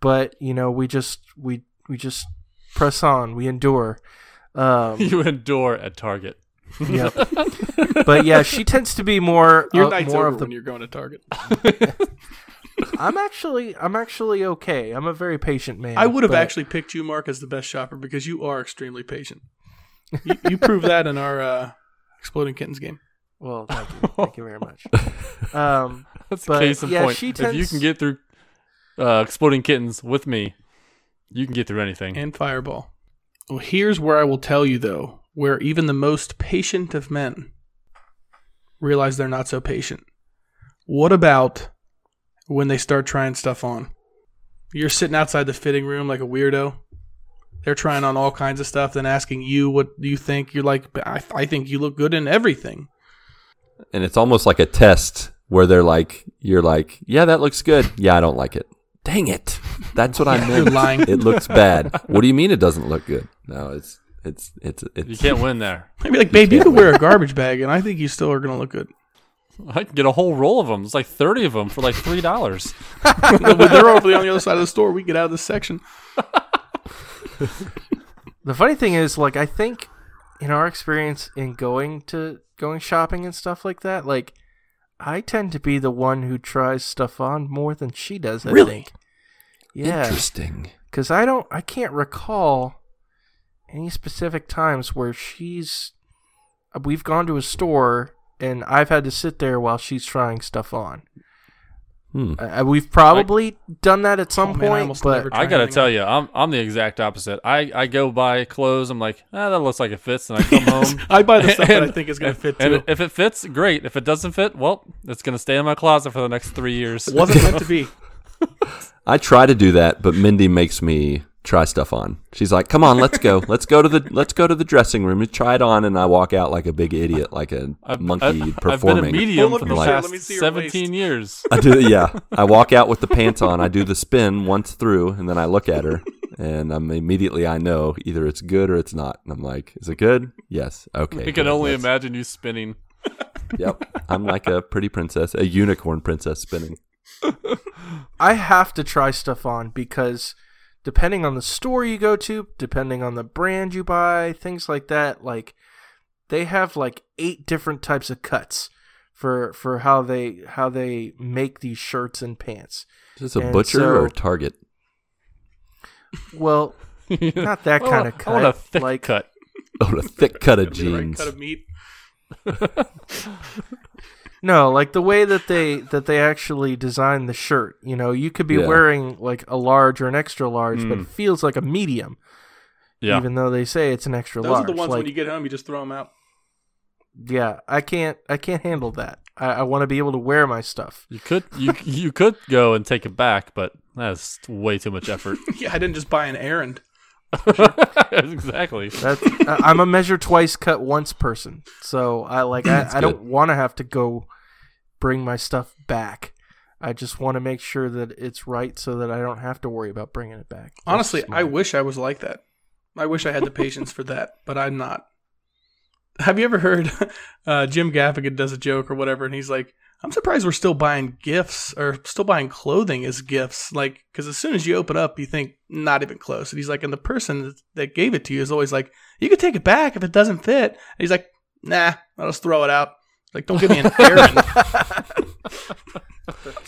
but you know, we just we we just press on. We endure. Um, You endure at Target. yeah. but yeah, she tends to be more Your uh, night's more over of the. when you're going to Target. I'm actually I'm actually okay. I'm a very patient man. I would have but- actually picked you, Marc, as the best shopper because you are extremely patient. You, you proved that in our uh, Exploding Kittens game. Well, thank you, thank you very much. Um, That's But, a case in yeah, point. she if you can get through uh, exploding kittens with me, you can get through anything. and Fireball. Well, here's where I will tell you, though, where even the most patient of men realize they're not so patient. What about when they start trying stuff on? You're sitting outside the fitting room like a weirdo. They're trying on all kinds of stuff, then asking you what you think. You're like, "But I, I think you look good in everything. and it's almost like a test where they're like, you're like, yeah, that looks good. Yeah, I don't like it. Dang it. That's what I Yeah, meant. you're lying. It looks bad. What do you mean it doesn't look good? No, it's it's it's it's You can't win there. I'd be like, babe, you could wear a garbage bag, and I think you still are going to look good. I can get a whole roll of them. It's like thirty of them for like three dollars. but they're over on the other side of the store. We get out of this section. The funny thing is, like, I think in our experience in going to going shopping and stuff like that, like, I tend to be the one who tries stuff on more than she does. I Really? think. Yeah, interesting. because I don't, I can't recall any specific times where she's. We've gone to a store and I've had to sit there while she's trying stuff on. Hmm. Uh, we've probably done that at some Oh, man, I point, but I gotta tell on. you, I'm I'm the exact opposite. I, I go buy clothes. I'm like, ah, that looks like it fits, and I come home. I buy the stuff that I think is going to fit And if it fits, great. If it doesn't fit, well, it's gonna stay in my closet for the next three years. Wasn't meant to be. I try to do that, but Mindy makes me try stuff on. She's like, "Come on, let's go. Let's go to the let's go to the dressing room. and try it on." And I walk out like a big idiot, like a I've- monkey I've, I've been a performing. medium for the your shirt, past let me 17 years. I do, yeah. I walk out with the pants on. I do the spin once through, and then I look at her, and I'm immediately I know either it's good or it's not. And I'm like, "Is it good? Yes. Okay." I can only That's- imagine you spinning. Yep. I'm like a pretty princess, a unicorn princess spinning. I have to try stuff on because depending on the store you go to, depending on the brand you buy, things like that, like they have like eight different types of cuts for for how they how they make these shirts and pants. Is this a And butcher so- or Target? Well, not that I want- kind of I want a cut. thick like cut. Oh, a thick cut of The right jeans. cut of meat. no, like the way that they that they actually design the shirt. You know, you could be Yeah. wearing like a large or an extra large, but Mm. it feels like a medium, Yeah. even though they say it's an extra Those large. are the ones like, when you get home, you just throw them out. Yeah, I can't. I can't handle that. I, I want to be able to wear my stuff. You could you you could go and take it back, but that's way too much effort. Yeah, I didn't just buy an errand. exactly. That's, I- I'm a measure twice, cut once person. So I like. I, I don't want to have to go bring my stuff back. I just want to make sure that it's right, so that I don't have to worry about bringing it back. That's Honestly, just I wish I was like that. I wish I had the patience for that, but I'm not. Have you ever heard uh, Jim Gaffigan does a joke or whatever, and he's like, "I'm surprised we're still buying gifts or still buying clothing as gifts, like because as soon as you open up, you think not even close." And he's like, "And the person that gave it to you is always like, you could take it back if it doesn't fit." And he's like, "Nah, I'll just throw it out." Like, don't give me an errand.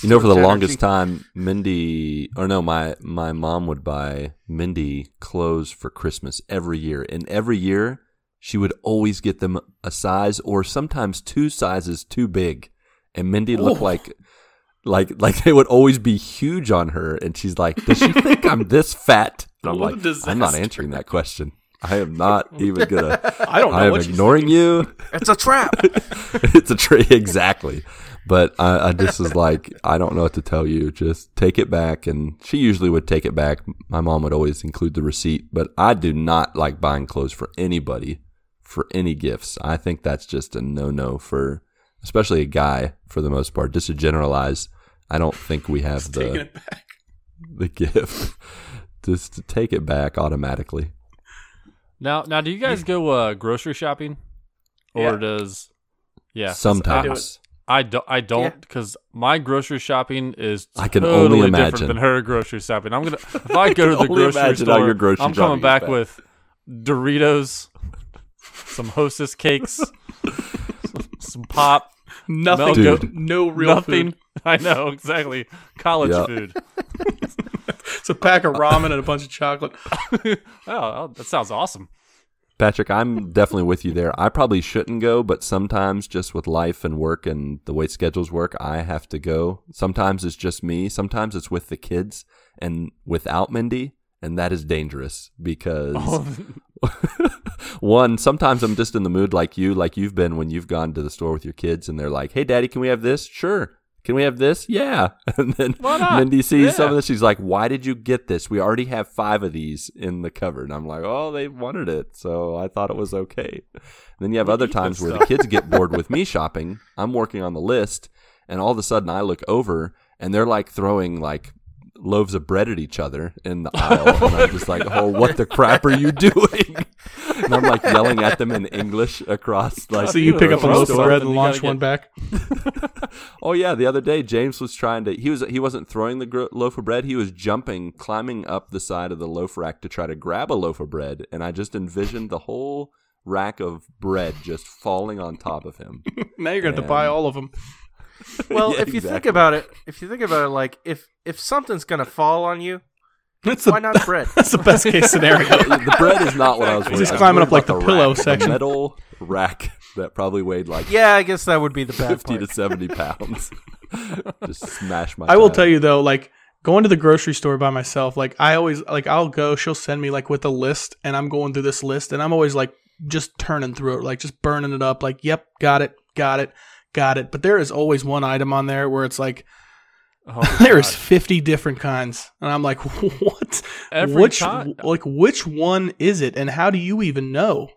You know, for the longest time, Mindy, or no, my my mom would buy Mindy clothes for Christmas every year, and every year she would always get them a size or sometimes two sizes too big, and Mindy looked Oh. like. Like, like they would always be huge on her, and she's like, "Does she think I'm this fat?" And I'm What like, "I'm not answering that question. I am not even gonna. I don't know I am ignoring you." It's a trap. it's a tree exactly but I, I just was like i don't know what to tell you just take it back and she usually would take it back my mom would always include the receipt but i do not like buying clothes for anybody for any gifts i think that's just a no-no for especially a guy for the most part just to generalize i don't think we have Just the it back. the gift just to take it back automatically Now now do you guys go uh, grocery shopping? Or Yeah. does yeah. sometimes I don't. I don't because my grocery shopping is I can totally only different imagine. than her grocery shopping. I'm gonna if I go to the grocery store, your grocery I'm coming is back with Doritos, some Hostess cakes, some, some pop, Nothing. Dude. No real nothing. food. I know exactly. College Yeah. food. It's a pack of ramen and a bunch of chocolate. oh, oh, that sounds awesome. Patrick, I'm definitely with you there. I probably shouldn't go, but sometimes just with life and work and the way schedules work, I have to go. Sometimes it's just me. Sometimes it's with the kids and without Mindy, and that is dangerous because oh, one, sometimes I'm just in the mood like you, like you've been when you've gone to the store with your kids and they're like, "Hey, Daddy, can we have this?" Sure. Can we have this? Yeah. And then? Mindy sees some of this. She's like, "Why did you get this? We already have five of these in the cupboard." And I'm like, "Oh, they wanted it, so I thought it was okay." And then you have other times where the kids get bored with me shopping. I'm working on the list, and all of a sudden I look over and they're like throwing like loaves of bread at each other in the aisle, and I'm just like, "Oh, what the crap are you doing?" And I'm like yelling at them in English across like. So you pick up a loaf of bread and launch one back. Oh yeah, the other day James was trying to. He was he wasn't throwing the gro- loaf of bread. He was jumping, climbing up the side of the loaf rack to try to grab a loaf of bread, and I just envisioned the whole rack of bread just falling on top of him. Now you're going to have to buy all of them. Well, Yeah, if you think about it, if you think about it, like if if something's gonna fall on you, That's why the, not bread? that's the best case scenario. the bread is not what I was. He's worried. just climbing worried up like about the pillow rack, section. the metal rack. that probably weighed like Yeah, I guess that would be the bad 50 part. to 70 pounds. Just smash my I will tell you though, like going to the grocery store by myself, like I always like I'll go, she'll send me like with a list and I'm going through this list and I'm always like just turning through it, like just burning it up, like, yep, got it, got it, got it. But there is always one item on there where it's like Oh there's 50 different kinds. And I'm like, what? Every which kind- like which one is it and how do you even know?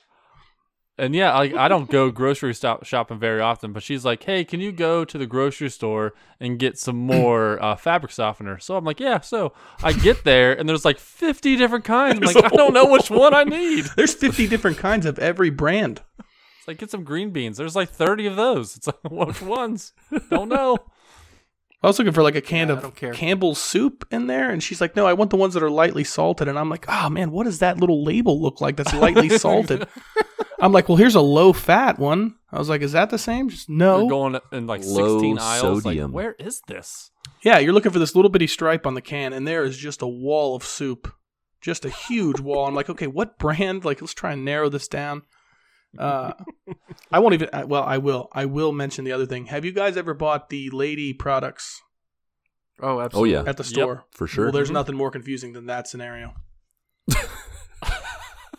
And yeah, like I don't go grocery stop shopping very often, but she's like, "Hey, can you go to the grocery store and get some more uh, fabric softener?" So I'm like, "Yeah." So I get there, and there's like 50 different kinds. I'm like, I don't know which one I need. There's 50 different kinds of every brand. It's like get some green beans. There's like 30 of those. It's like which ones? Don't know. I was looking for like a can Yeah, of. Campbell's soup in there, and she's like, "No, I want the ones that are lightly salted." And I'm like, "Oh man, what does that little label look like? That's lightly salted." I'm like, "Well, here's a low fat one." I was like, "Is that the same?" Just You're no. going in like Low 16 aisles. sodium. Like, where is this? yeah, you're looking for this little bitty stripe on the can, and there is just a wall of soup, just a huge wall. I'm like, "Okay, what brand? Like, let's try and narrow this down." Uh, I won't even. Well, I will. I will mention the other thing. Have you guys ever bought the lady products Oh, absolutely. Oh, yeah. at the Yep, store? For sure. Well, there's Mhm. nothing more confusing than that scenario.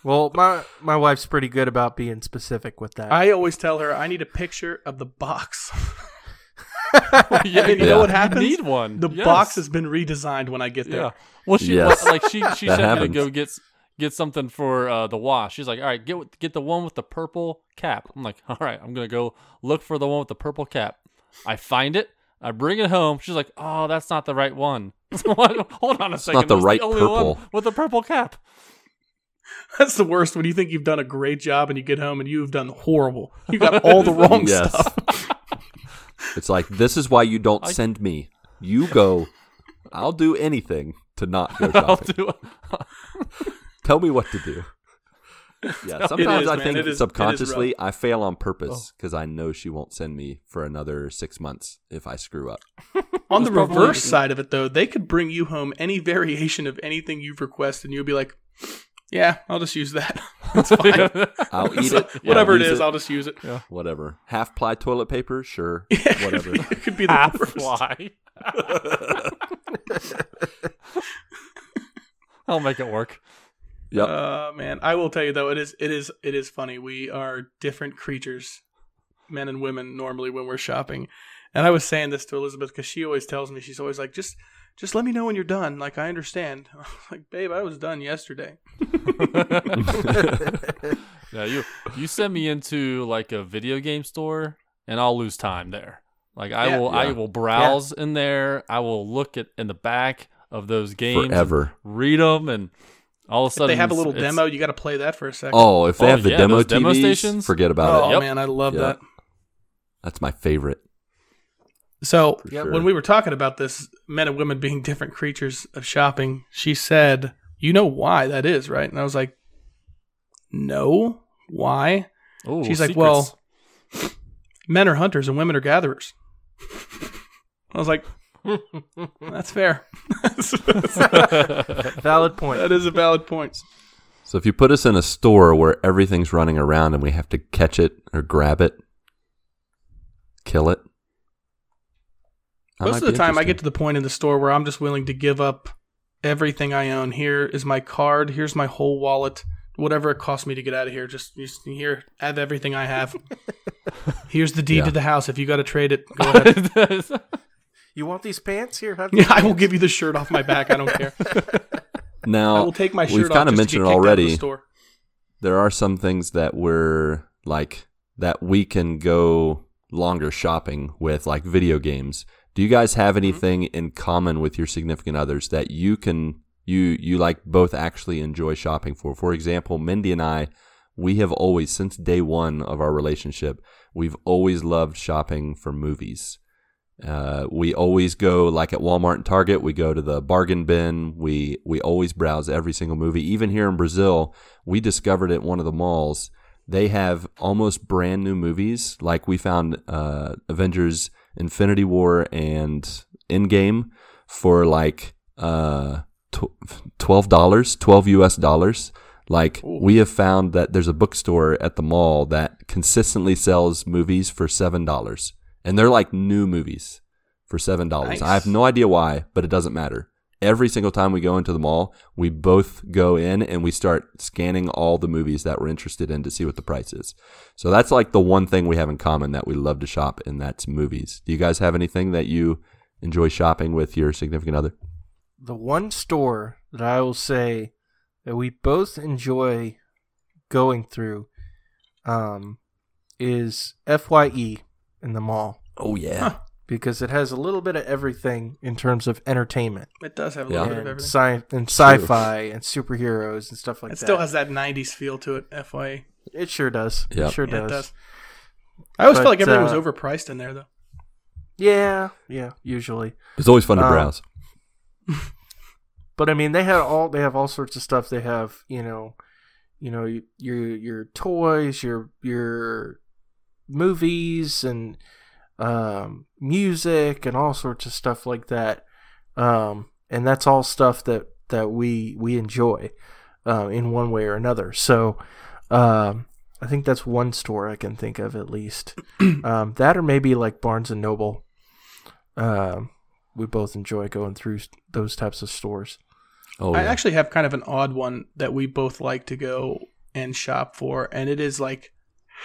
Well, my my wife's pretty good about being specific with that. I always tell her I need a picture of the box. yeah, and you Yeah. know what You happens? need one. The Yes. box has been redesigned when I get there. Yeah. Well, she Yes. like she she That sent me to go get s- get something for uh, the wash. She's like, all right, get get the one with the purple cap. I'm like, all right, I'm gonna go look for the one with the purple cap. I find it. I bring it home. She's like, oh, that's not the right one. Hold on a second. not the that's right only one purple. with the purple cap. That's the worst when you think you've done a great job and you get home and you've done horrible. You got all the wrong Yes. stuff. It's like this is why you don't I- send me. You go. I'll do anything to not go I'll shopping. do. Tell me what to do. Yeah, sometimes is, I man. think It is- it is subconsciously. I fail on Oh. purpose because I know she won't send me for another six months if I screw up. On the reverse side of it, though, they could bring you home any variation of anything you've requested, and you'll be like, "Yeah, I'll just use that. It's fine. I'll eat it. Whatever I'll it I'll just use it." Yeah. whatever. Half ply toilet paper, sure. Yeah, Whatever. it could be the Half worst. fly. I'll make it work. Yep. Uh, man, I will tell you though, it is it is it is funny. We are different creatures, men and women, normally when we're shopping. And I was saying this to Elizabeth because she always tells me she's always like, just just let me know when you're done. Like I understand. I'm like, babe, I was done yesterday. Yeah, you you send me into like a video game store and I'll lose time there. Like I Yeah. will I will browse in there. I will look at in the back of those games, Forever. read them, and all of a If sudden they have a little it's- demo, you got to play that for a second. Oh, if they Oh, have the yeah, demo those demo TVs, stations? forget about Oh it. Yep. man, I love Yeah. that. That's my favorite. So For Yep. sure. when we were talking about this, men and women being different creatures of shopping, she said, "You know why that is, right?" And I was like, "No, why?" Ooh, She's like, secrets. "Well, men are hunters and women are gatherers." I was like, "That's fair. Valid point. that is a valid point." So if you put us in a store where everything's running around and we have to catch it or grab it, kill it. Most of the time, I get to the point in the store where I'm just willing to give up everything I own. Here is my card. Here's my whole wallet. Whatever it costs me to get out of here, just, just here, have everything I have. Here's the deed Yeah. to the house. If you got to trade it, go ahead. You want these pants here? Have yeah, these I will give you the shirt off my back. I don't care. I now will take my we've kinda mentioned it get kicked out of the already. store. there are some things that we're like that we can go longer shopping with, like video games. Do you guys have mm-hmm. anything in common with your significant others that you can you you like both actually enjoy shopping for? For example, Mindy and I, we have always since day one of our relationship, we've always loved shopping for movies. Uh, we always go like at Walmart and Target. We go to the bargain bin. We we always browse every single movie. Even here in Brazil, we discovered at one of the malls they have almost brand new movies. Like we found uh, Avengers: Infinity War and Endgame for like uh, twelve dollars, twelve U.S. dollars. Like we have found that there's a bookstore at the mall that consistently sells movies for seven dollars, and they're like new movies for seven dollars. Nice. I have no idea why, but it doesn't matter. Every single time we go into the mall, we both go in and we start scanning all the movies that we're interested in to see what the price is. So that's like the one thing we have in common that we love to shop, and that's movies. Do you guys have anything that you enjoy shopping with your significant other? The one store that I will say that we both enjoy going through um, is FYE in the mall Oh yeah, because it has a little bit of everything in terms of entertainment It does have a Yeah. little bit of everything. sci- and sci-fi and superheroes and stuff like It that. It still has that '90s feel to it. FYE. It sure does. Yep. It sure Yeah, does. it does. I always But, felt like everything was uh, overpriced in there, though. Yeah, yeah, usually. it's always fun to Um, browse. But I mean, they have all they have all sorts of stuff. They have you know, you know your your toys, your your movies, and um, music, and all sorts of stuff like that. Um, and that's all stuff that that we we enjoy uh, in one way or another. So. Um, I think that's one store I can think of at least. um, that or maybe like Barnes and Noble. Um, we both enjoy going through those types of stores. Oh I actually have kind of an odd one that we both like to go and shop for, and it is like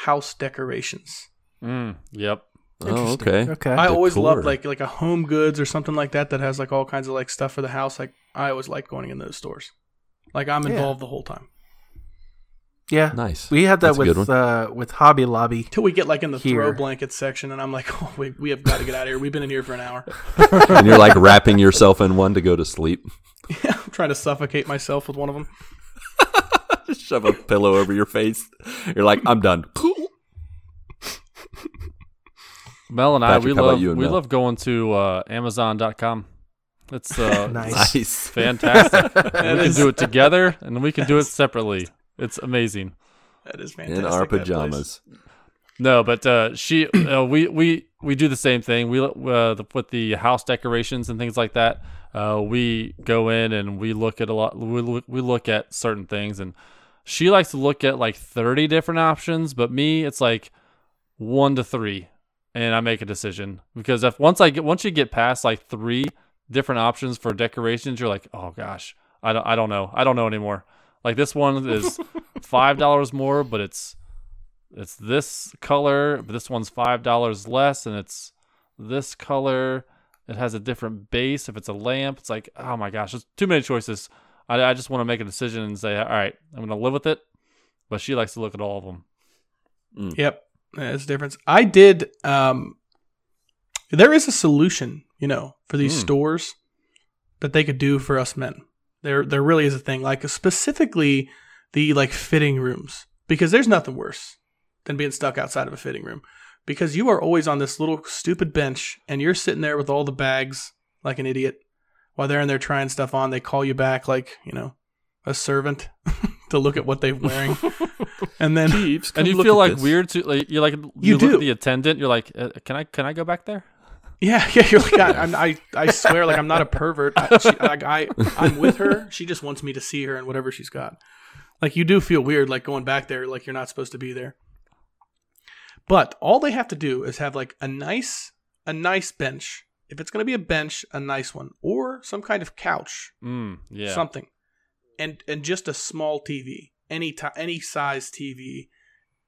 house decorations. Mm, yep. oh okay. Okay. I always Decor. loved like like a home goods or something like that that has like all kinds of like stuff for the house. Like I always like going in those stores. Like I'm Yeah. involved the whole time yeah. Nice. We had that That's with uh, with Hobby Lobby. till we get like in the Here. throw blanket section, and I'm like, oh, we we have got to get out of here. We've been in here for an hour. and you're like wrapping yourself in one to go to sleep. Yeah, I'm trying to suffocate myself with one of them. Just shove a pillow over your face. You're like, I'm done. Mel and I, we love you we Mel? love going to uh, Amazon.com. It's uh, Nice. nice. fantastic. we can do it together, and we can do it separately. It's amazing. That is fantastic. In our pajamas. No, but uh, she, uh, we, we, we do the same thing. We uh, the, with the house decorations and things like that. Uh, we go in and we look at a lot. We look, we look at certain things, and she likes to look at like thirty different options. But me, it's like one to three, and I make a decision because if once I get once you get past like three different options for decorations, you're like, oh gosh, I don't, I don't know, I don't know anymore. Like this one is five dollars more, but it's it's this color, but this one's five dollars less, and it's this color. It has a different base. If it's a lamp, it's like, oh my gosh, there's too many choices. I, I just want to make a decision and say, all right, I'm gonna live with it. But she likes to look at all of them. Yep, that's the difference. I did. Um, there is a solution, you know, for these Hmm. stores that they could do for us men. There, there really is a thing, like specifically the like fitting rooms, because there's nothing worse than being stuck outside of a fitting room, because you are always on this little stupid bench and you're sitting there with all the bags like an idiot while they're in there trying stuff on. They call you back like you know a servant to look at what they're wearing, and then Jeeves, and you feel like weird to like you're like you, You look do. at the attendant. You're like, uh, can I can I go back there? Yeah, yeah. You're like, I, I'm, I, I swear, like I'm not a pervert. I, she, like I, I'm with her. She just wants me to see her and whatever she's got. Like you do feel weird, like going back there, like you're not supposed to be there. But all they have to do is have like a nice, a nice bench. If it's going to be a bench, a nice one, or some kind of couch, Mm, yeah. something, and and just a small TV, any ti any size TV,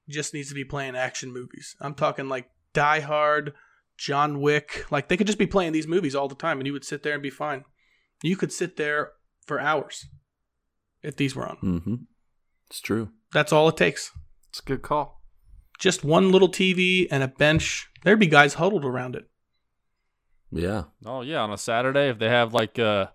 just needs to be playing action movies. I'm talking like Die Hard, John Wick. Like they could just be playing these movies all the time, and you would sit there and be fine. You could sit there for hours if these were on. Mm-hmm. It's true. That's all it takes. It's a good call. Just one little TV and a bench. There'd be guys huddled around it. Yeah. Oh yeah, on a Saturday if they have like uh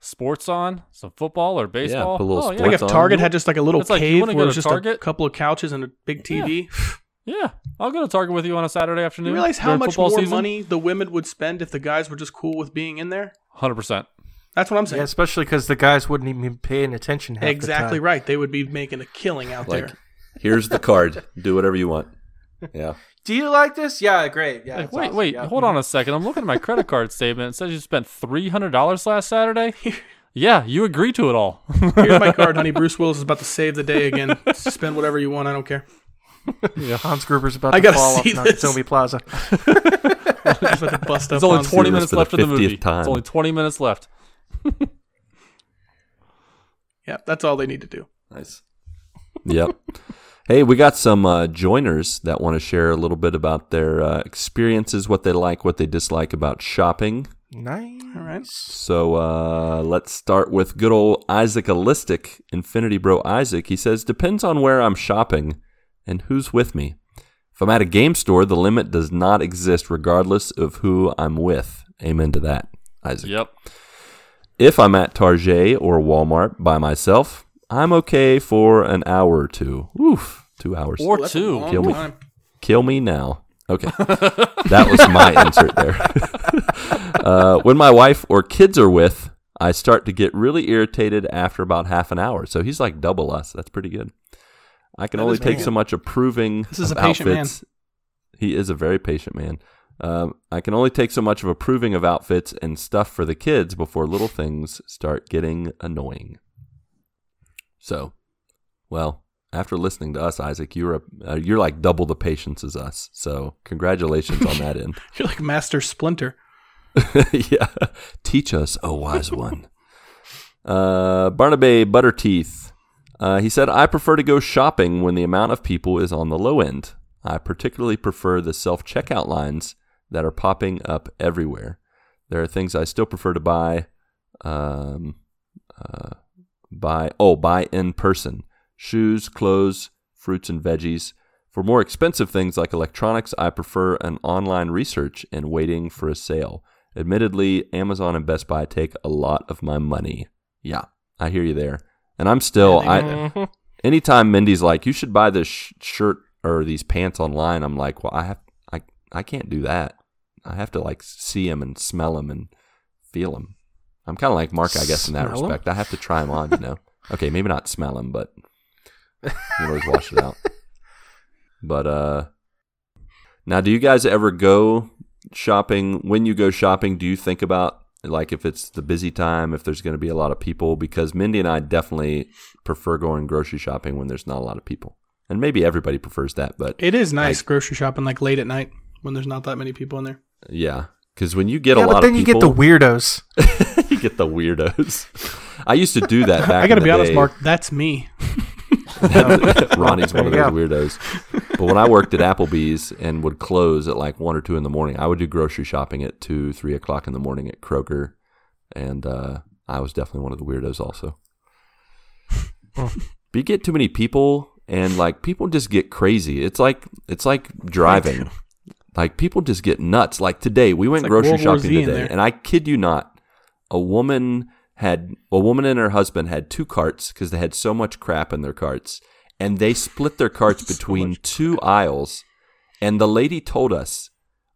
sports on, some football or baseball. put a little oh, Like yeah. sports if on. Target had just like a little It's like, cave wanna where it was just Target? a couple of couches and a big TV. yeah, I'll go to Target with you on a Saturday afternoon. You realize how much more season? money the women would spend if the guys were just cool with being in there? Hundred percent. That's what I'm saying. Yeah, especially because the guys wouldn't even be paying attention. Half exactly the time. right. They would be making a killing out Like, there. here's the card. Do whatever you want. Yeah. Do you like this? Yeah, great. Yeah. Like, wait, awesome. wait, Yeah. hold on mm-hmm. a second. I'm looking at my credit card statement. It says you spent three hundred dollars last Saturday. Yeah, you agree to it all. Here's my card, honey. Bruce Willis is about to save the day again. Spend whatever you want. I don't care. Yeah, Hans Gruber's about I to gotta fall see off this. Nakatomi Plaza. Just about to bust up. There's only on 20 minutes left in the 50th movie. time. It's only 20 minutes left. Yeah, that's all they need to do. Nice. Yep. Hey, we got some uh, joiners that want to share a little bit about their uh, experiences, what they like, what they dislike about shopping. Nice. All right. So uh, let's start with good old Isaac Alistic, Infinity Bro Isaac. He says, Depends on where I'm shopping and who's with me. If I'm at a game store, the limit does not exist regardless of who I'm with. Amen to that, Isaac. Yep. If I'm at Target or Walmart by myself, I'm okay for an hour or two. Oof, two hours. Or That's two. long Kill me. time. Kill me now. Okay. that was my insert there. uh, when my wife or kids are with, I start to get really irritated after about half an hour. So he's like double us. That's pretty good. I can That only take man. so much approving. This is of a patient man. outfits. He is a very patient man. Um, I can only take so much of approving of outfits and stuff for the kids before little things start getting annoying. So, well, after listening to us, Isaac, you're a, uh, you're like double the patience as us. So, congratulations on that end. You're like Master Splinter. yeah, teach us, oh wise one. Uh, Barnaby Butterteeth. Uh, he said, I prefer to go shopping when the amount of people is on the low end. I particularly prefer the self checkout lines that are popping up everywhere. There are things I still prefer to buy. Um, uh, buy oh buy in person shoes, clothes, fruits and veggies. For more expensive things like electronics, I prefer an online research and waiting for a sale. Admittedly, Amazon and Best Buy take a lot of my money. Yeah, I hear you there. And I'm still I anytime Mindy's like, "You should buy this sh- shirt or these pants online," I'm like, "Well, I have I I can't do that. I have to like see them and smell them and feel them." I'm kind of like Marc, I guess, in that Smell respect. I have to try them on, you know. Okay, maybe not smell them, but you can always wash it out. But uh, now, do you guys ever go shopping? When you go shopping, do you think about like if it's the busy time, if there's going to be a lot of people? Because Mindy and I definitely prefer going grocery shopping when there's not a lot of people, and maybe everybody prefers that. But It is nice grocery shopping like late at night when there's not that many people in there. yeah, because when you get yeah, a lot but then of you get the weirdos. you get the weirdos. I used to do that back. I got to be the honest, day. Marc. That's me. Ronnie's one of There those you weirdos. But when I worked at Applebee's and would close at like one or two in the morning, I would do grocery shopping at two, three o'clock in the morning at Kroger, and uh, I was definitely one of the weirdos also. but you get too many people, and like people just get crazy. It's like it's like driving. Like people just get nuts. Like today, we went like grocery World shopping today, and I kid you not, a woman had a woman and her husband had two carts because they had so much crap in their carts, and they split their carts between two aisles. And the lady told us,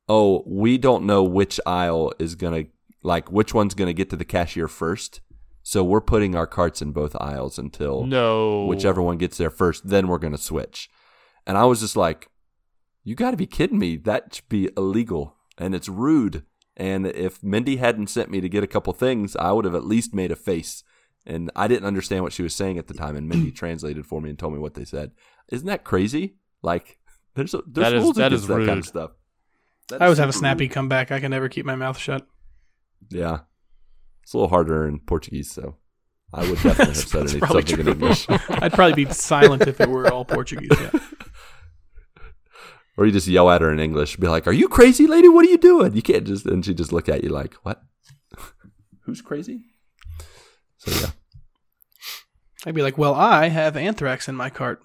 "Oh, we don't know which aisle is gonna like which one's gonna get to the cashier first, so we're putting our carts in both aisles until No. whichever one gets there first. Then we're gonna switch." And I was just like, "You got to be kidding me! That should be illegal, and it's rude." And if Mindy hadn't sent me to get a couple things, I would have at least made a face. And I didn't understand what she was saying at the time, and Mindy translated for me and told me what they said. Isn't that crazy? Like, there's a, there's That is- rules that against is that kind of stuff. That I always have a snappy rude. comeback. I can never keep my mouth shut. Yeah, it's a little harder in Portuguese, so I would definitely have said That's any, probably something in. English. I'd probably be silent if it were all Portuguese. Yeah. Or you just yell at her in English, be like, "Are you crazy, lady? What are you doing?" You can't just and she just look at you like, "What? Who's crazy?" So yeah. I'd be like, well, I have anthrax in my cart.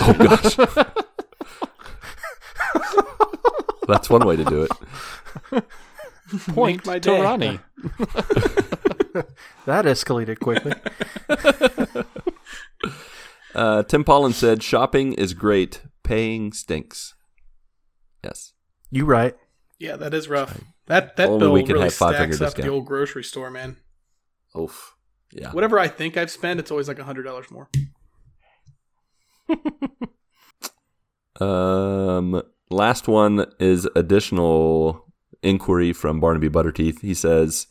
Oh gosh. That's one way to do it. Point my to day. Ronnie. That escalated quickly. Uh, Tim Paullin said, "Shopping is great. Paying stinks." Yes. you right. Yeah, that is rough. That that Only bill we can really have five-finger stacks up the old grocery store, man. Oof. Yeah. Whatever I think I've spent, it's always like a hundred dollars more. Um, last one is additional inquiry from Barnaby Butterteeth. He says,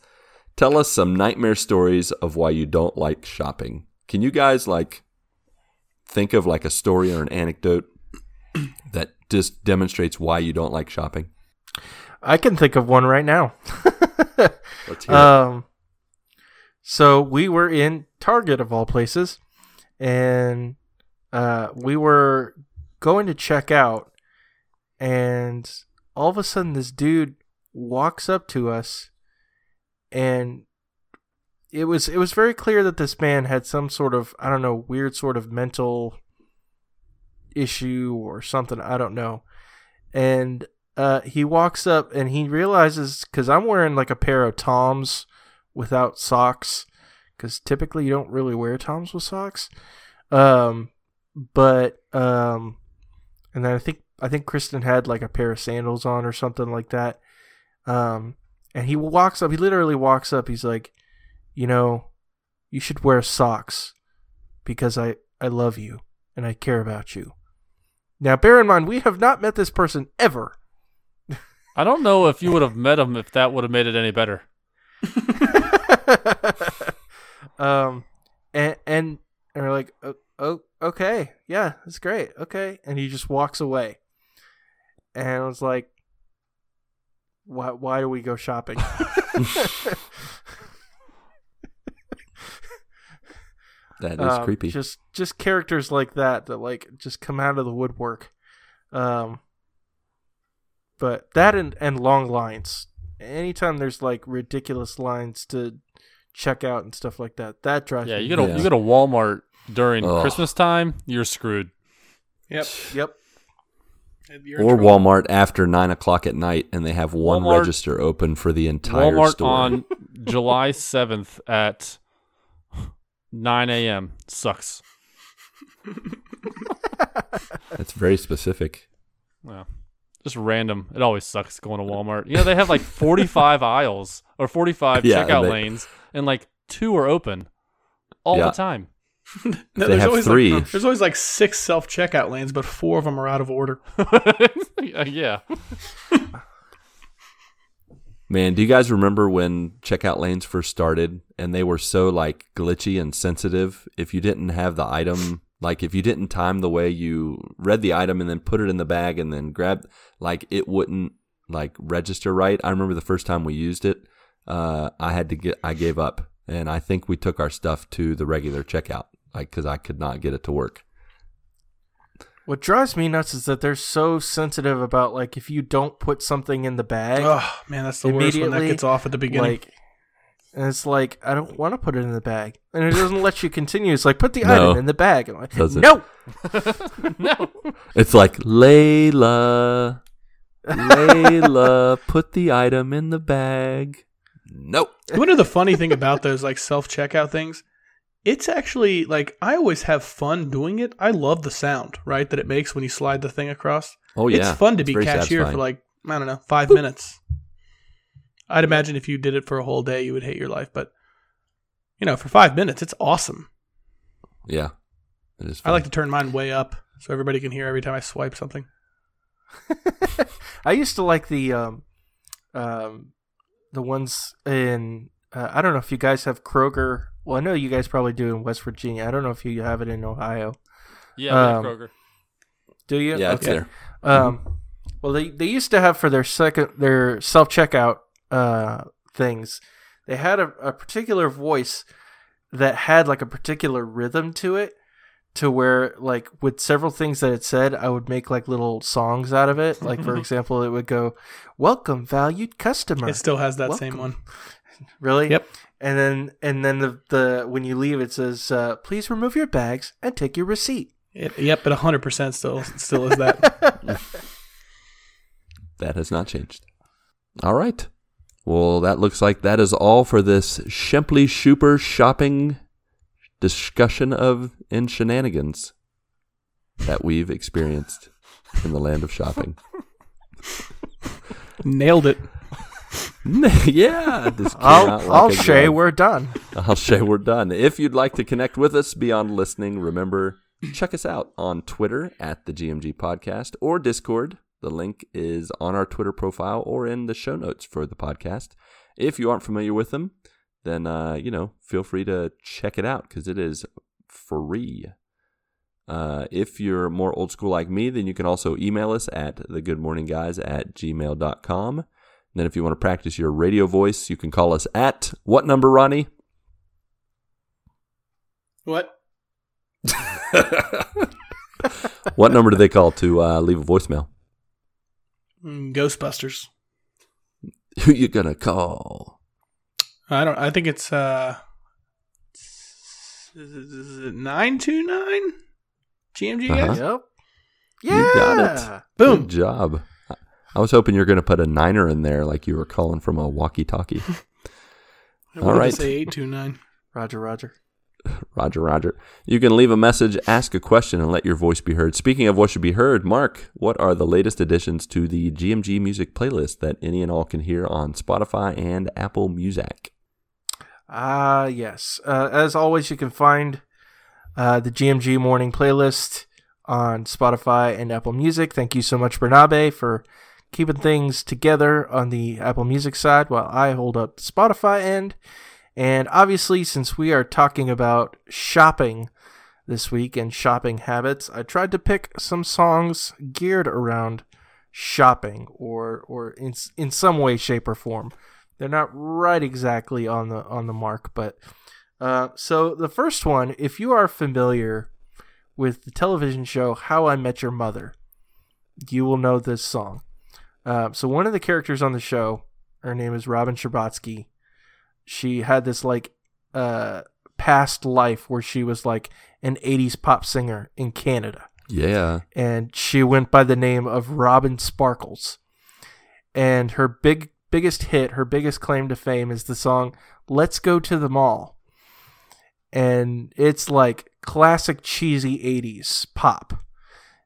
tell us some nightmare stories of why you don't like shopping. Can you guys like think of like a story or an anecdote that just demonstrates why you don't like shopping? I can think of one right now. Let's hear. Um, so we were in Target of all places, and uh, we were going to check out, and all of a sudden, this dude walks up to us, and it was it was very clear that this man had some sort of I don't know weird sort of mental issue or something I don't know, and uh, he walks up and he realizes because I'm wearing like a pair of Toms without socks because typically you don't really wear Toms with socks. Um, but um, and then I think I think Kristen had like a pair of sandals on or something like that. Um, and he walks up. He literally walks up. He's like, you know, you should wear socks because I I love you and I care about you. Now, bear in mind, we have not met this person ever. I don't know if you would have met him if that would have made it any better. um, and and and we're like, oh, oh, okay, yeah, that's great, okay, and he just walks away, and I was like, why why do we go shopping? that is Um, creepy. Just just characters like that that like just come out of the woodwork. Um, but that and and long lines. Anytime there's like ridiculous lines to check out and stuff like that, that drives Yeah, me you go to Yeah. you go to Walmart during Ugh. Christmas time, you're screwed. Yep. Yep. Or trouble. Walmart after nine o'clock at night, and they have one Walmart- register open for the entire Walmart store. on July seventh at nine a.m. sucks. That's very specific. Yeah. Just random. It always sucks going to Walmart. You know, they have like 45 aisles or 45 Yeah, checkout they- lanes, and like two are open all Yeah. the time. No, They there's have always three. Like, there's always like six self checkout lanes, but four of them are out of order. yeah. Man, do you guys remember when checkout lanes first started and they were so like glitchy and sensitive? If you didn't have the item, like if you didn't time the way you read the item and then put it in the bag and then grab, like it wouldn't like register right. I remember the first time we used it, uh, I had to get, I gave up and I think we took our stuff to the regular checkout, like because I could not get it to work. What drives me nuts is that they're so sensitive about like if you don't put something in the bag, Oh man, that's the worst when that gets off at the beginning. like and it's like I don't want to put it in the bag, and it doesn't let you continue. It's like put the No. item in the bag. I'm like, Doesn't. no, no. It's like Layla, Layla, put the item in the bag. Nope. You wanna know the funny thing about those like self checkout things? It's actually like I always have fun doing it. I love the sound, right, that it makes when you slide the thing across. Oh yeah, It's fun to It's be very cashier satisfying. for like I don't know five minutes. I'd imagine if you did it for a whole day, you would hate your life. But you know, for five minutes, it's awesome. Yeah, it is. I like to turn mine way up so everybody can hear every time I swipe something. I used to like the um, um, the ones in. Uh, I don't know if you guys have Kroger. Well, I know you guys probably do in West Virginia. I don't know if you have it in Ohio. Yeah, Um, Kroger. Do you? Yeah, it's Okay. there. Um, well, they they used to have for their second their self checkout uh things. They had a, a particular voice that had like a particular rhythm to it, to where like with several things that it said, I would make like little songs out of it. Like for example, it would go, "Welcome, valued customer." It still has that same one. Really? Yep. And then and then the the when you leave, it says, uh, "Please remove your bags and take your receipt." It, yep, but hundred percent still still is that. That has not changed. All right. Well, that looks like that is all for this Shempley Schuper shopping discussion of in shenanigans that we've experienced in the land of shopping. Nailed it. yeah, this I'll like I'll say we're done. I'll say we're done. If you'd like to connect with us beyond listening, remember, check us out on Twitter at the GMG Podcast or Discord. The link is on our Twitter profile or in the show notes for the podcast. If you aren't familiar with them, then uh, you know feel free to check it out because it is free. Uh, if you're more old school like me, then you can also email us at thegoodmorningguys at gmail.com. And then if you want to practice your radio voice, you can call us at what number, Ronnie? What? what number do they call to uh, leave a voicemail? Mm, Ghostbusters. Who you gonna call? I don't. I think it's uh, is it nine two nine? GMG Uh-huh. Yep. Yeah. You got it. Boom. Good job. I- I was hoping you were gonna put a niner in there, like you were calling from a walkie-talkie. All right. All did it right. Say eight two nine. Roger, Roger. Roger, Roger. You can leave a message, ask a question, and let your voice be heard. Speaking of what should be heard, Marc, what are the latest additions to the GMG music playlist that any and all can hear on Spotify and Apple Music? Ah, yes. Uh, as always, you can find uh, the GMG Morning playlist on Spotify and Apple Music. Thank you so much, Bernabe, for keeping things together on the Apple Music side while I hold up the Spotify end. And obviously, since we are talking about shopping this week and shopping habits, I tried to pick some songs geared around shopping or or in in some way, shape, or form. They're not right exactly on the on the mark, but uh, so the first one, if you are familiar with the television show How I Met Your Mother, you will know this song. Uh, so one of the characters on the show, her name is Robin Scherbatsky. She had this like uh, past life where she was like an '80s pop singer in Canada Yeah. and she went by the name of Robin Sparkles. And her big biggest hit, her biggest claim to fame is the song Let's Go to the Mall. And it's like classic cheesy 80s pop.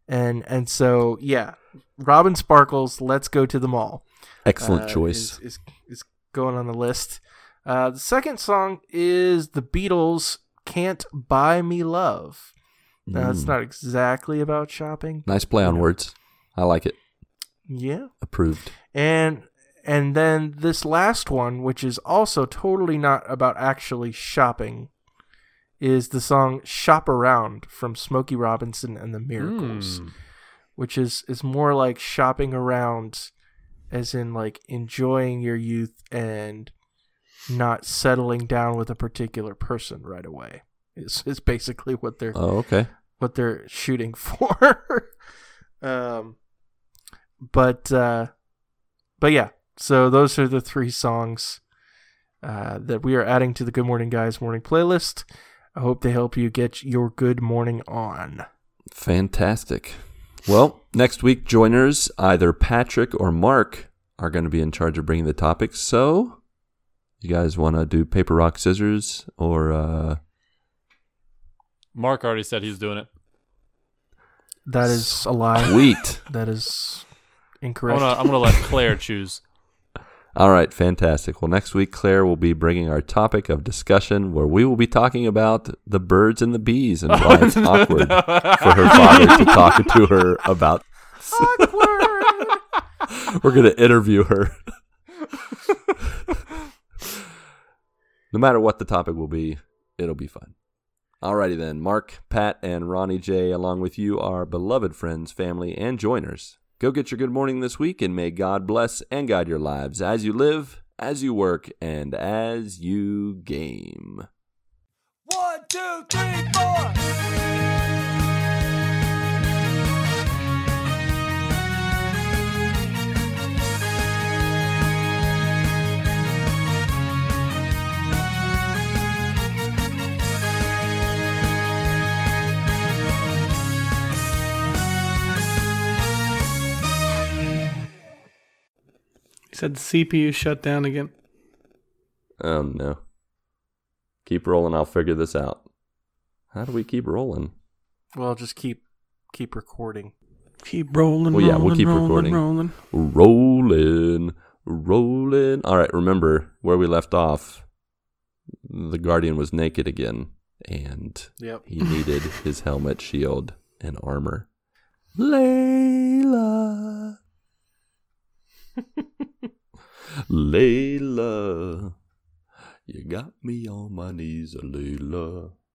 And and so yeah, Robin Sparkles Let's Go to the Mall Excellent uh, choice. Is, is, is going on the list. Uh, the second song is the Beatles' "Can't Buy Me Love." Now, it's Mm. not exactly about shopping. Nice play on words. I like it. Yeah, Approved. and and then this last one, which is also totally not about actually shopping, is the song "Shop Around" from Smokey Robinson and the Miracles. Mm. which is is more like shopping around as in like enjoying your youth and not settling down with a particular person right away is is basically what they're Oh, okay. what they're shooting for um but uh but yeah so those are the three songs uh that we are adding to the good morning guys morning playlist i hope they help you get your good morning on Fantastic. Well, next week, joiners, either Patrick or Marc, are going to be in charge of bringing the topics. So, you guys want to do paper, rock, scissors, or uh, Marc already said he's doing it. that is a lie wheat? That is incorrect. I'm gonna let Claire choose. All right, fantastic. Well, next week, Claire will be bringing our topic of discussion where we will be talking about the birds and the bees and why it's awkward for her father to talk to her about. Awkward! We're going to interview her. no matter what the topic will be, it'll be fun. Alrighty then, Marc, Pat, and Ronnie J, along with you, our beloved friends, family, and joiners. Go get your good morning this week, and may God bless and guide your lives as you live, as you work, and as you game. One, two, three, four. Said the CPU shut down again. Oh no. Keep rolling, I'll figure this out. How do we keep rolling? well, just keep keep recording. Keep rolling. Well, yeah, rolling, we'll keep rolling, recording. Rolling. Rolling, rolling. All right, remember where we left off. The Guardian was naked again, and Yep. he needed his helmet, shield, and armor. Layla. Layla. You got me on my knees, Layla.